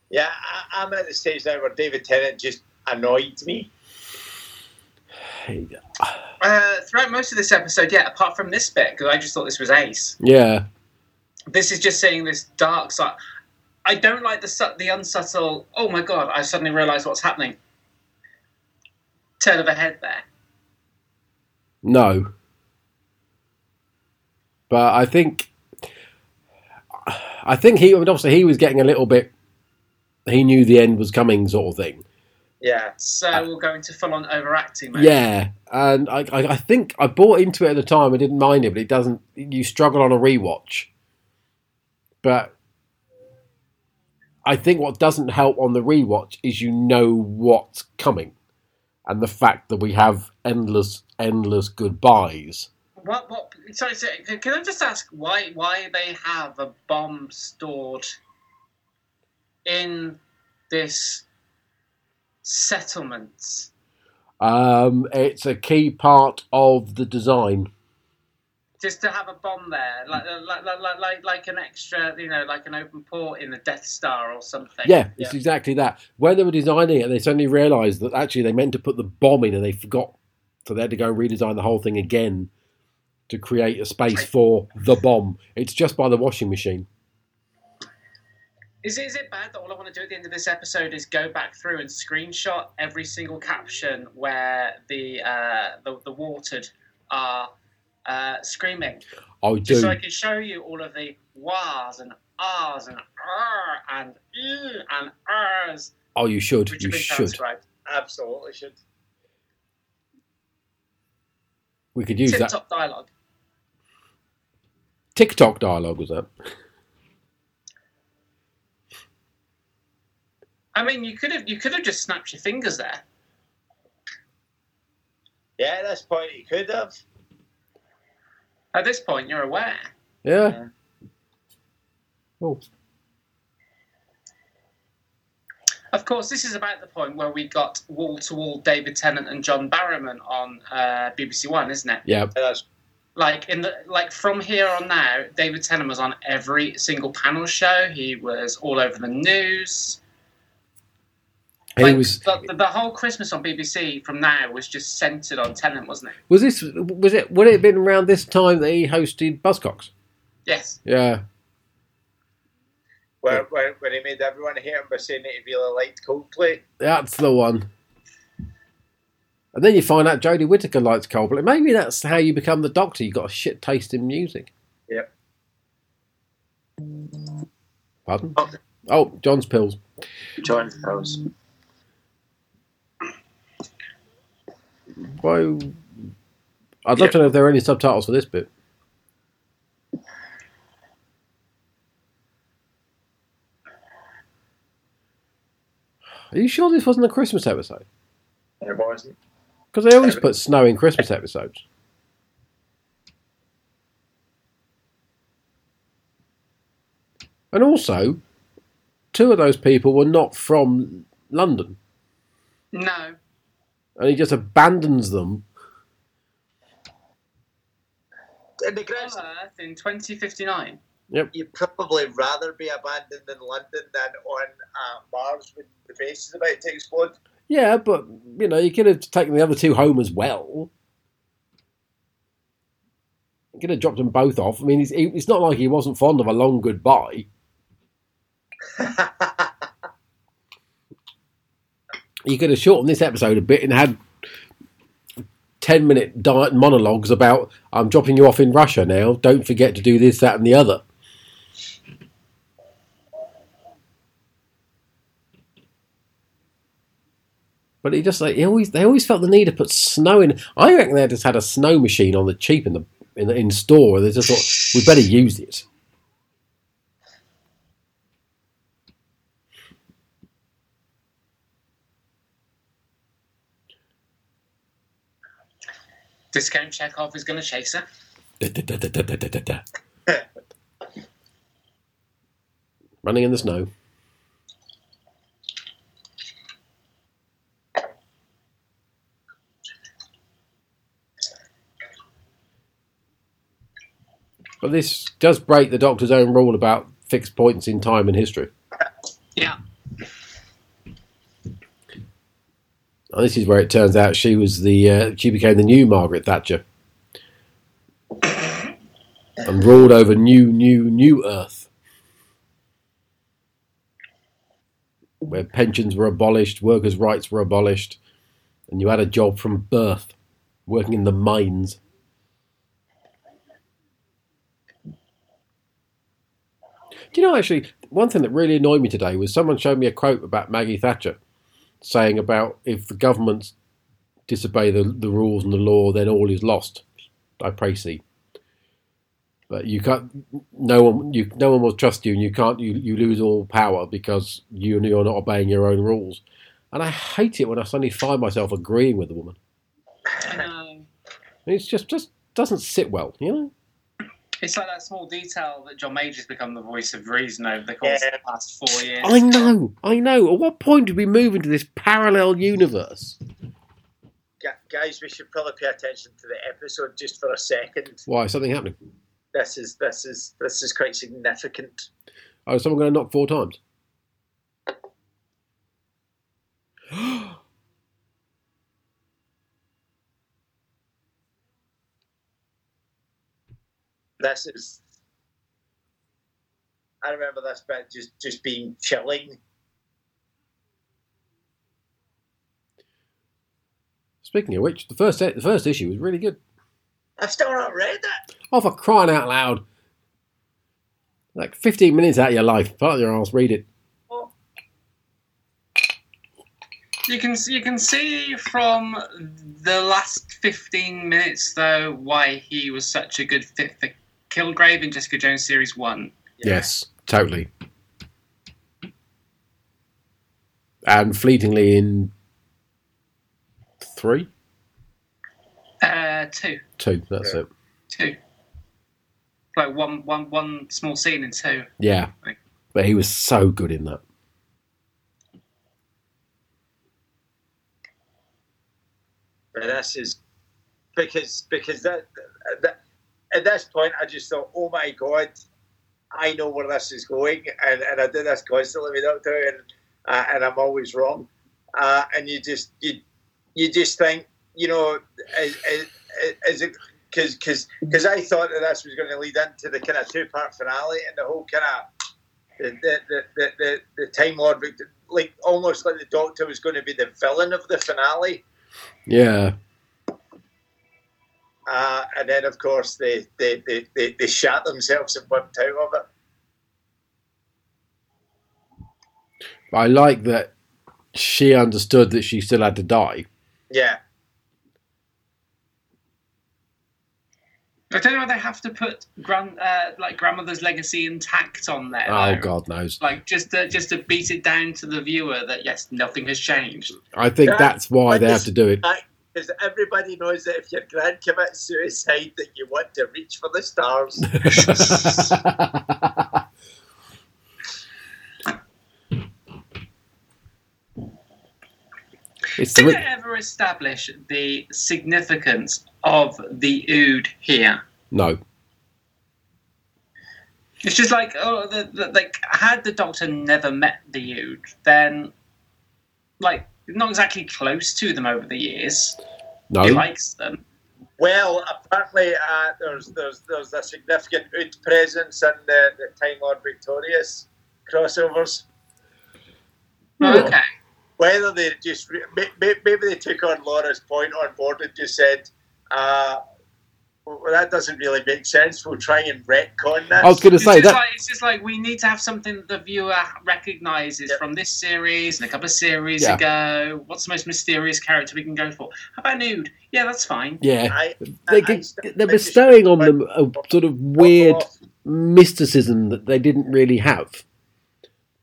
Yeah, I, I'm at the stage now where David Tennant just annoyed me. uh, throughout most of this episode, yeah, apart from this bit, because I just thought this was ace. Yeah, This is just seeing this dark side. I don't like the the unsubtle. Oh my god! I suddenly realised what's happening. Turn of a head there. No. But I think I think he obviously he was getting a little bit he knew the end was coming sort of thing. Yeah, So uh, we're going to full on overacting mode. Yeah. And I, I, I think I bought into it at the time, I didn't mind it, but it doesn't you struggle on a rewatch. But I think what doesn't help on the rewatch is you know what's coming, and the fact that we have endless, endless goodbyes. What? What? Sorry, sorry, can I just ask why? Why they have a bomb stored in this settlement? Um, it's a key part of the design. Just to have a bomb there, like like like like like an extra, you know, like an open port in the Death Star or something. Yeah, it's exactly that. When they were designing it, they suddenly realised that actually they meant to put the bomb in, and they forgot, so they had to go and redesign the whole thing again to create a space for the bomb. It's just by the washing machine. Is it, is it bad that all I want to do at the end of this episode is go back through and screenshot every single caption where the uh, the, the watered are uh, screaming? I Just do. so I can show you all of the wahs and ahs and r and e and rs, Oh, you should. which You should. transcribed. Absolutely should. We could use Tip that. top dialogue. TikTok dialogue was that? I mean, you could have you could have just snapped your fingers there. Yeah, that's this point he could have. At this point, you're aware. Yeah. Oh, Of course, this is about the point where we got wall to wall David Tennant and John Barrowman on uh, BBC One, isn't it? yeah. Like in the like from here on now, David Tennant was on every single panel show. He was all over the news. He Like, was. the, the, the whole Christmas on BBC from now was just centered on Tennant, wasn't it? Was this? Was it? Would it have been around this time that he hosted Buzzcocks? Yes. Yeah. where, where, where he made everyone hate him by saying that he really liked Coldplay. That's the one. And then you find out Jodie Whittaker likes Coldplay. Maybe that's how you become the Doctor. You got a shit taste in music. Yep. Pardon? Oh. Oh, John's pills. John House. Why? I'd love Yeah. to know if there are any subtitles for this bit. Are you sure this wasn't a Christmas episode? It wasn't. Because they always put snow in Christmas episodes. And also, two of those people were not from London. No. And he just abandons them. In the grand On Earth in 2059. Yep. you'd probably rather be abandoned in London than on uh, Mars when the base is about to explode. Yeah, but, you know, you could have taken the other two home as well. You could have dropped them both off. I mean, it's, it's not like he wasn't fond of a long goodbye. [LAUGHS] You could have shortened this episode a bit and had 10 minute di- monologues about, I'm dropping you off in Russia now. Don't forget to do this, that, and the other. But he just like he always they always felt the need to put snow in. I reckon they just had a snow machine on the cheap in the in the in store. They just thought we better use it. Discount Chekhov is going to chase her. Running in the snow. But this does break the Doctor's own rule about fixed points in time and history. Yeah. And this is where it turns out she was the uh, she became the new Margaret Thatcher. And ruled over new, new, new Earth, where pensions were abolished, workers' rights were abolished, and you had a job from birth, working in the mines. Do you know actually one thing that really annoyed me today was someone showed me a quote about Maggie Thatcher saying about if the governments disobey the, the rules and the law, then all is lost. I pray see. But you can't. No one. You. No one will trust you, and you can't. You. You lose all power because you. You're not obeying your own rules. And I hate it when I suddenly find myself agreeing with the woman. Know. It's just just doesn't sit well, you know. It's like that small detail that John Major's become the voice of reason over the course of the past four years. I know. I know. At what point did we move into this parallel universe? Gu- Guys, we should probably pay attention to the episode just for a second. Why is something happening? This is this is this is quite significant. Oh, is someone going to knock four times? This is. I remember this bit just just being chilling. Speaking of which, the first the first issue was really good. I've still not read it. Oh, for crying out loud! Like fifteen minutes out of your life, part of your ass, read it. You can you can see from the last fifteen minutes though why he was such a good fit for Kilgrave in Jessica Jones series one. Yes, totally. And fleetingly in three, Uh, two, two. That's Yeah. it. two. Like one one one small scene in two. Yeah, but he was so good in that. But this is because because that, that at this point I just thought, oh my god, I know where this is going, and, and I do this constantly with Doctor, and uh, and I'm always wrong, uh, and you just you you just think you know is, is, is it because I thought that this was going to lead into the kind of two part finale and the whole kind of the, the, the, the, the Time Lord like almost like the Doctor was going to be the villain of the finale. Yeah, Uh, and then, of course, they, they, they, they, they shot themselves and burnt out of it. I like that she understood that she still had to die. Yeah. I don't know whether they have to put grand uh, like grandmother's legacy intact on there. Oh though. God knows. Like just to, just to beat it down to the viewer that yes, nothing has changed. I think Yeah, that's why they have to do it. Because everybody knows that if your grand commits suicide, that you want to reach for the stars. it's Did it ri- ever establish the significance of the ood here? no. It's just like oh, the, the, like had the Doctor never met the ood, then like not exactly close to them over the years. No, He likes them. well, apparently, uh, there's, there's, there's a significant Ood presence in the, the Time Lord Victorious crossovers. Yeah. Okay. Whether they just, re- may- may- maybe they took on Laura's point on board and just said, uh, well, that doesn't really make sense. We'll try and retcon that. I was going to say just, that. like, it's just like we need to have something that the viewer recognizes Yep. from this series and a couple of series Yeah. ago. What's the most mysterious character we can go for? How about nude? Yeah, that's fine. Yeah, I, they, I- I could- still they're think they bestowing on them a sort of weird mysticism that they didn't really have.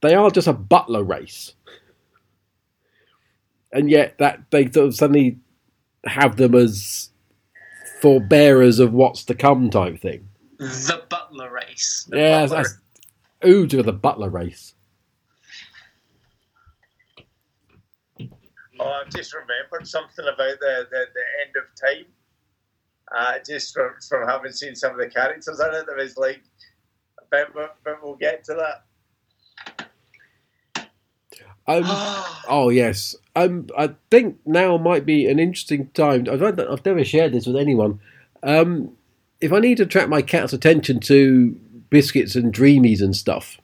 They are just a butler race, and yet that they sort of suddenly have them as forebearers of what's to come type thing. The butler race. The yeah, butler. that's, ooh to the butler race. Oh, I've just remembered something about the, the, the end of time. Uh, just from, from having seen some of the characters in it, there was like, but, but, but we'll get to that. Um, [GASPS] oh yes, um, I think now might be an interesting time. I've, I've never shared this with anyone. Um, if I need to attract my cat's attention to biscuits and dreamies and stuff,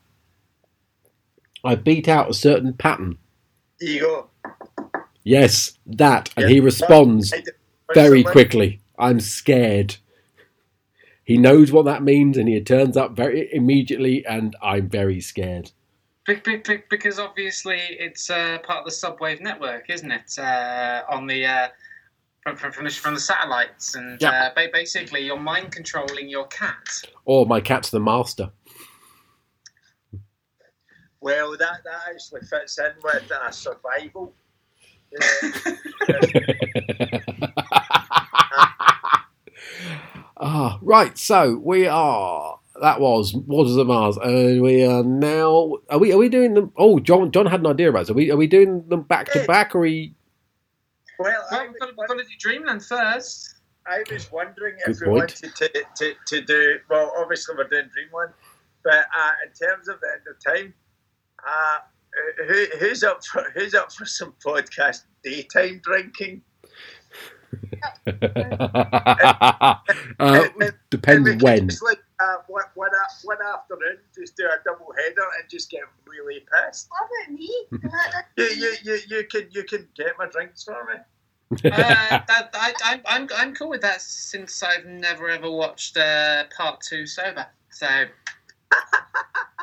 I beat out a certain pattern. You. Yes, that, and Yeah. he responds very quickly. I'm scared. He knows what that means, and he turns up very immediately, and I'm very scared. Be- be- be- Because obviously it's uh, part of the subwave network, isn't it? Uh, on the uh, from from, from, the, satellites, and Yeah. uh, basically you're mind controlling your cat. Or my cat's the master. Well, that, that actually fits in with uh, survival. Yeah. [LAUGHS] ah, right. So we are. That was Waters of Mars, and we are now. Are we? Are we doing them? Oh, John. John had an idea about. It. Are we? Are we doing them back to back? Or are we? well, I Well, we've got, we've got to do Dreamland first. I was wondering Good if we point. wanted to, to, to do well. Obviously, we're doing Dreamland, but uh, in terms of the end of time, uh, who, who's up for who's up for some podcast daytime drinking? [LAUGHS] [LAUGHS] uh, depends And we could when. Just like uh, one, one, a- one afternoon, just do a double header and just get really pissed. What about me? [LAUGHS] You, you, you, you can you can get my drinks for me. [LAUGHS] Uh, that, I, I, I'm I'm cool with that since I've never ever watched uh, part two sober. So. [LAUGHS]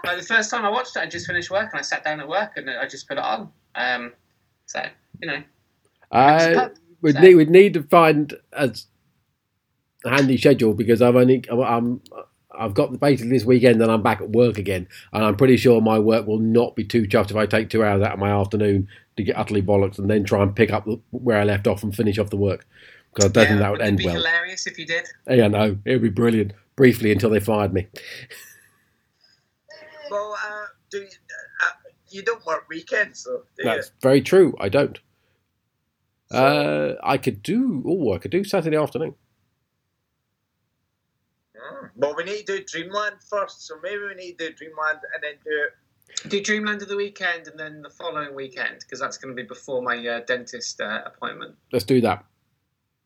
Like the first time I watched it, I just finished work and I sat down at work and I just put it on. Um, so you know, Uh, we'd So- need we'd need to find a handy schedule because I've only I'm I've got basically this weekend and I'm back at work again, and I'm pretty sure my work will not be too chuffed if I take two hours out of my afternoon to get utterly bollocks and then try and pick up the, where I left off and finish off the work because I don't think that would end it be well. hilarious if you did. Yeah, no, it would be brilliant. Briefly until they fired me. [LAUGHS] Well, uh, do you, uh, you don't work weekends, though, do you? That's very true. I don't. Uh, I could do. Oh, I could do Saturday afternoon. Well, we need to do Dreamland first, so maybe we need to do Dreamland and then do it. Do Dreamland of the weekend and then the following weekend because that's going to be before my uh, dentist uh, appointment. Let's do that.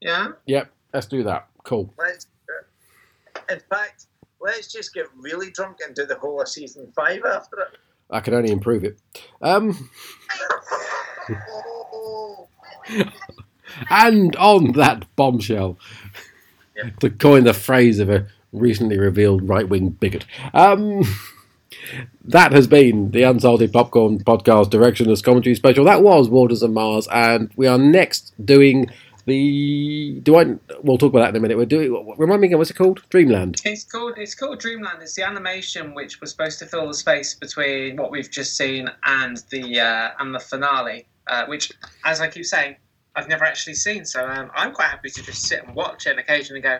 Yeah. Yep, let's do that. Cool. Let's, uh, in fact, let's just get really drunk and do the whole of season five after it. I can only improve it. Um, [LAUGHS] [LAUGHS] and on that bombshell, Yeah. to coin the phrase of a recently revealed right wing bigot, um, [LAUGHS] that has been the Unsalted Popcorn Podcast Directionless Commentary Special. That was Waters of Mars, and we are next doing the. Do I? We'll talk about that in a minute. We're doing. Remind me again, what's it called? Dreamland. It's called it's called Dreamland. It's the animation which was supposed to fill the space between what we've just seen and the uh, and the finale, uh, which, as I keep saying, I've never actually seen. So um, I'm quite happy to just sit and watch it and occasionally go,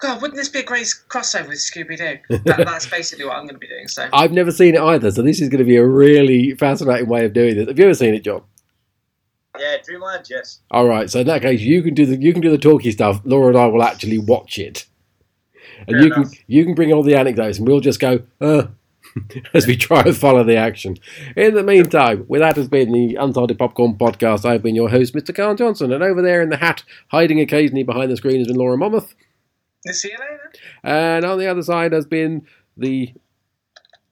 God, wouldn't this be a great crossover with Scooby Doo? [LAUGHS] That, that's basically what I'm going to be doing. So I've never seen it either, so this is going to be a really fascinating way of doing this. Have you ever seen it, John? yeah, Dreamland, yes. All right. So in that case, you can do the you can do the talky stuff. Laura and I will actually watch it, and Fair you can you can bring all the anecdotes, and we'll just go uh, [LAUGHS] as we try to follow the action. In the meantime, with that has been the Unsalted Popcorn Podcast. I've been your host, Mr. Carl Johnson, and over there in the hat, hiding occasionally behind the screen, has been Laura Monmouth, see you later. and on the other side has been the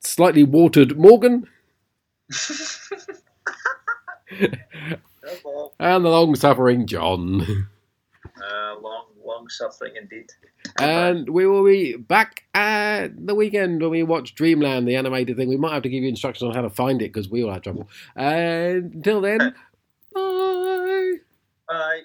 slightly watered Morgan [LAUGHS] [LAUGHS] and the long-suffering John. uh, long, long suffering indeed. And we will be back at the weekend when we watch Dreamland, the animated thing. We might have to give you instructions on how to find it because we all had trouble. And until then, [LAUGHS] bye. bye.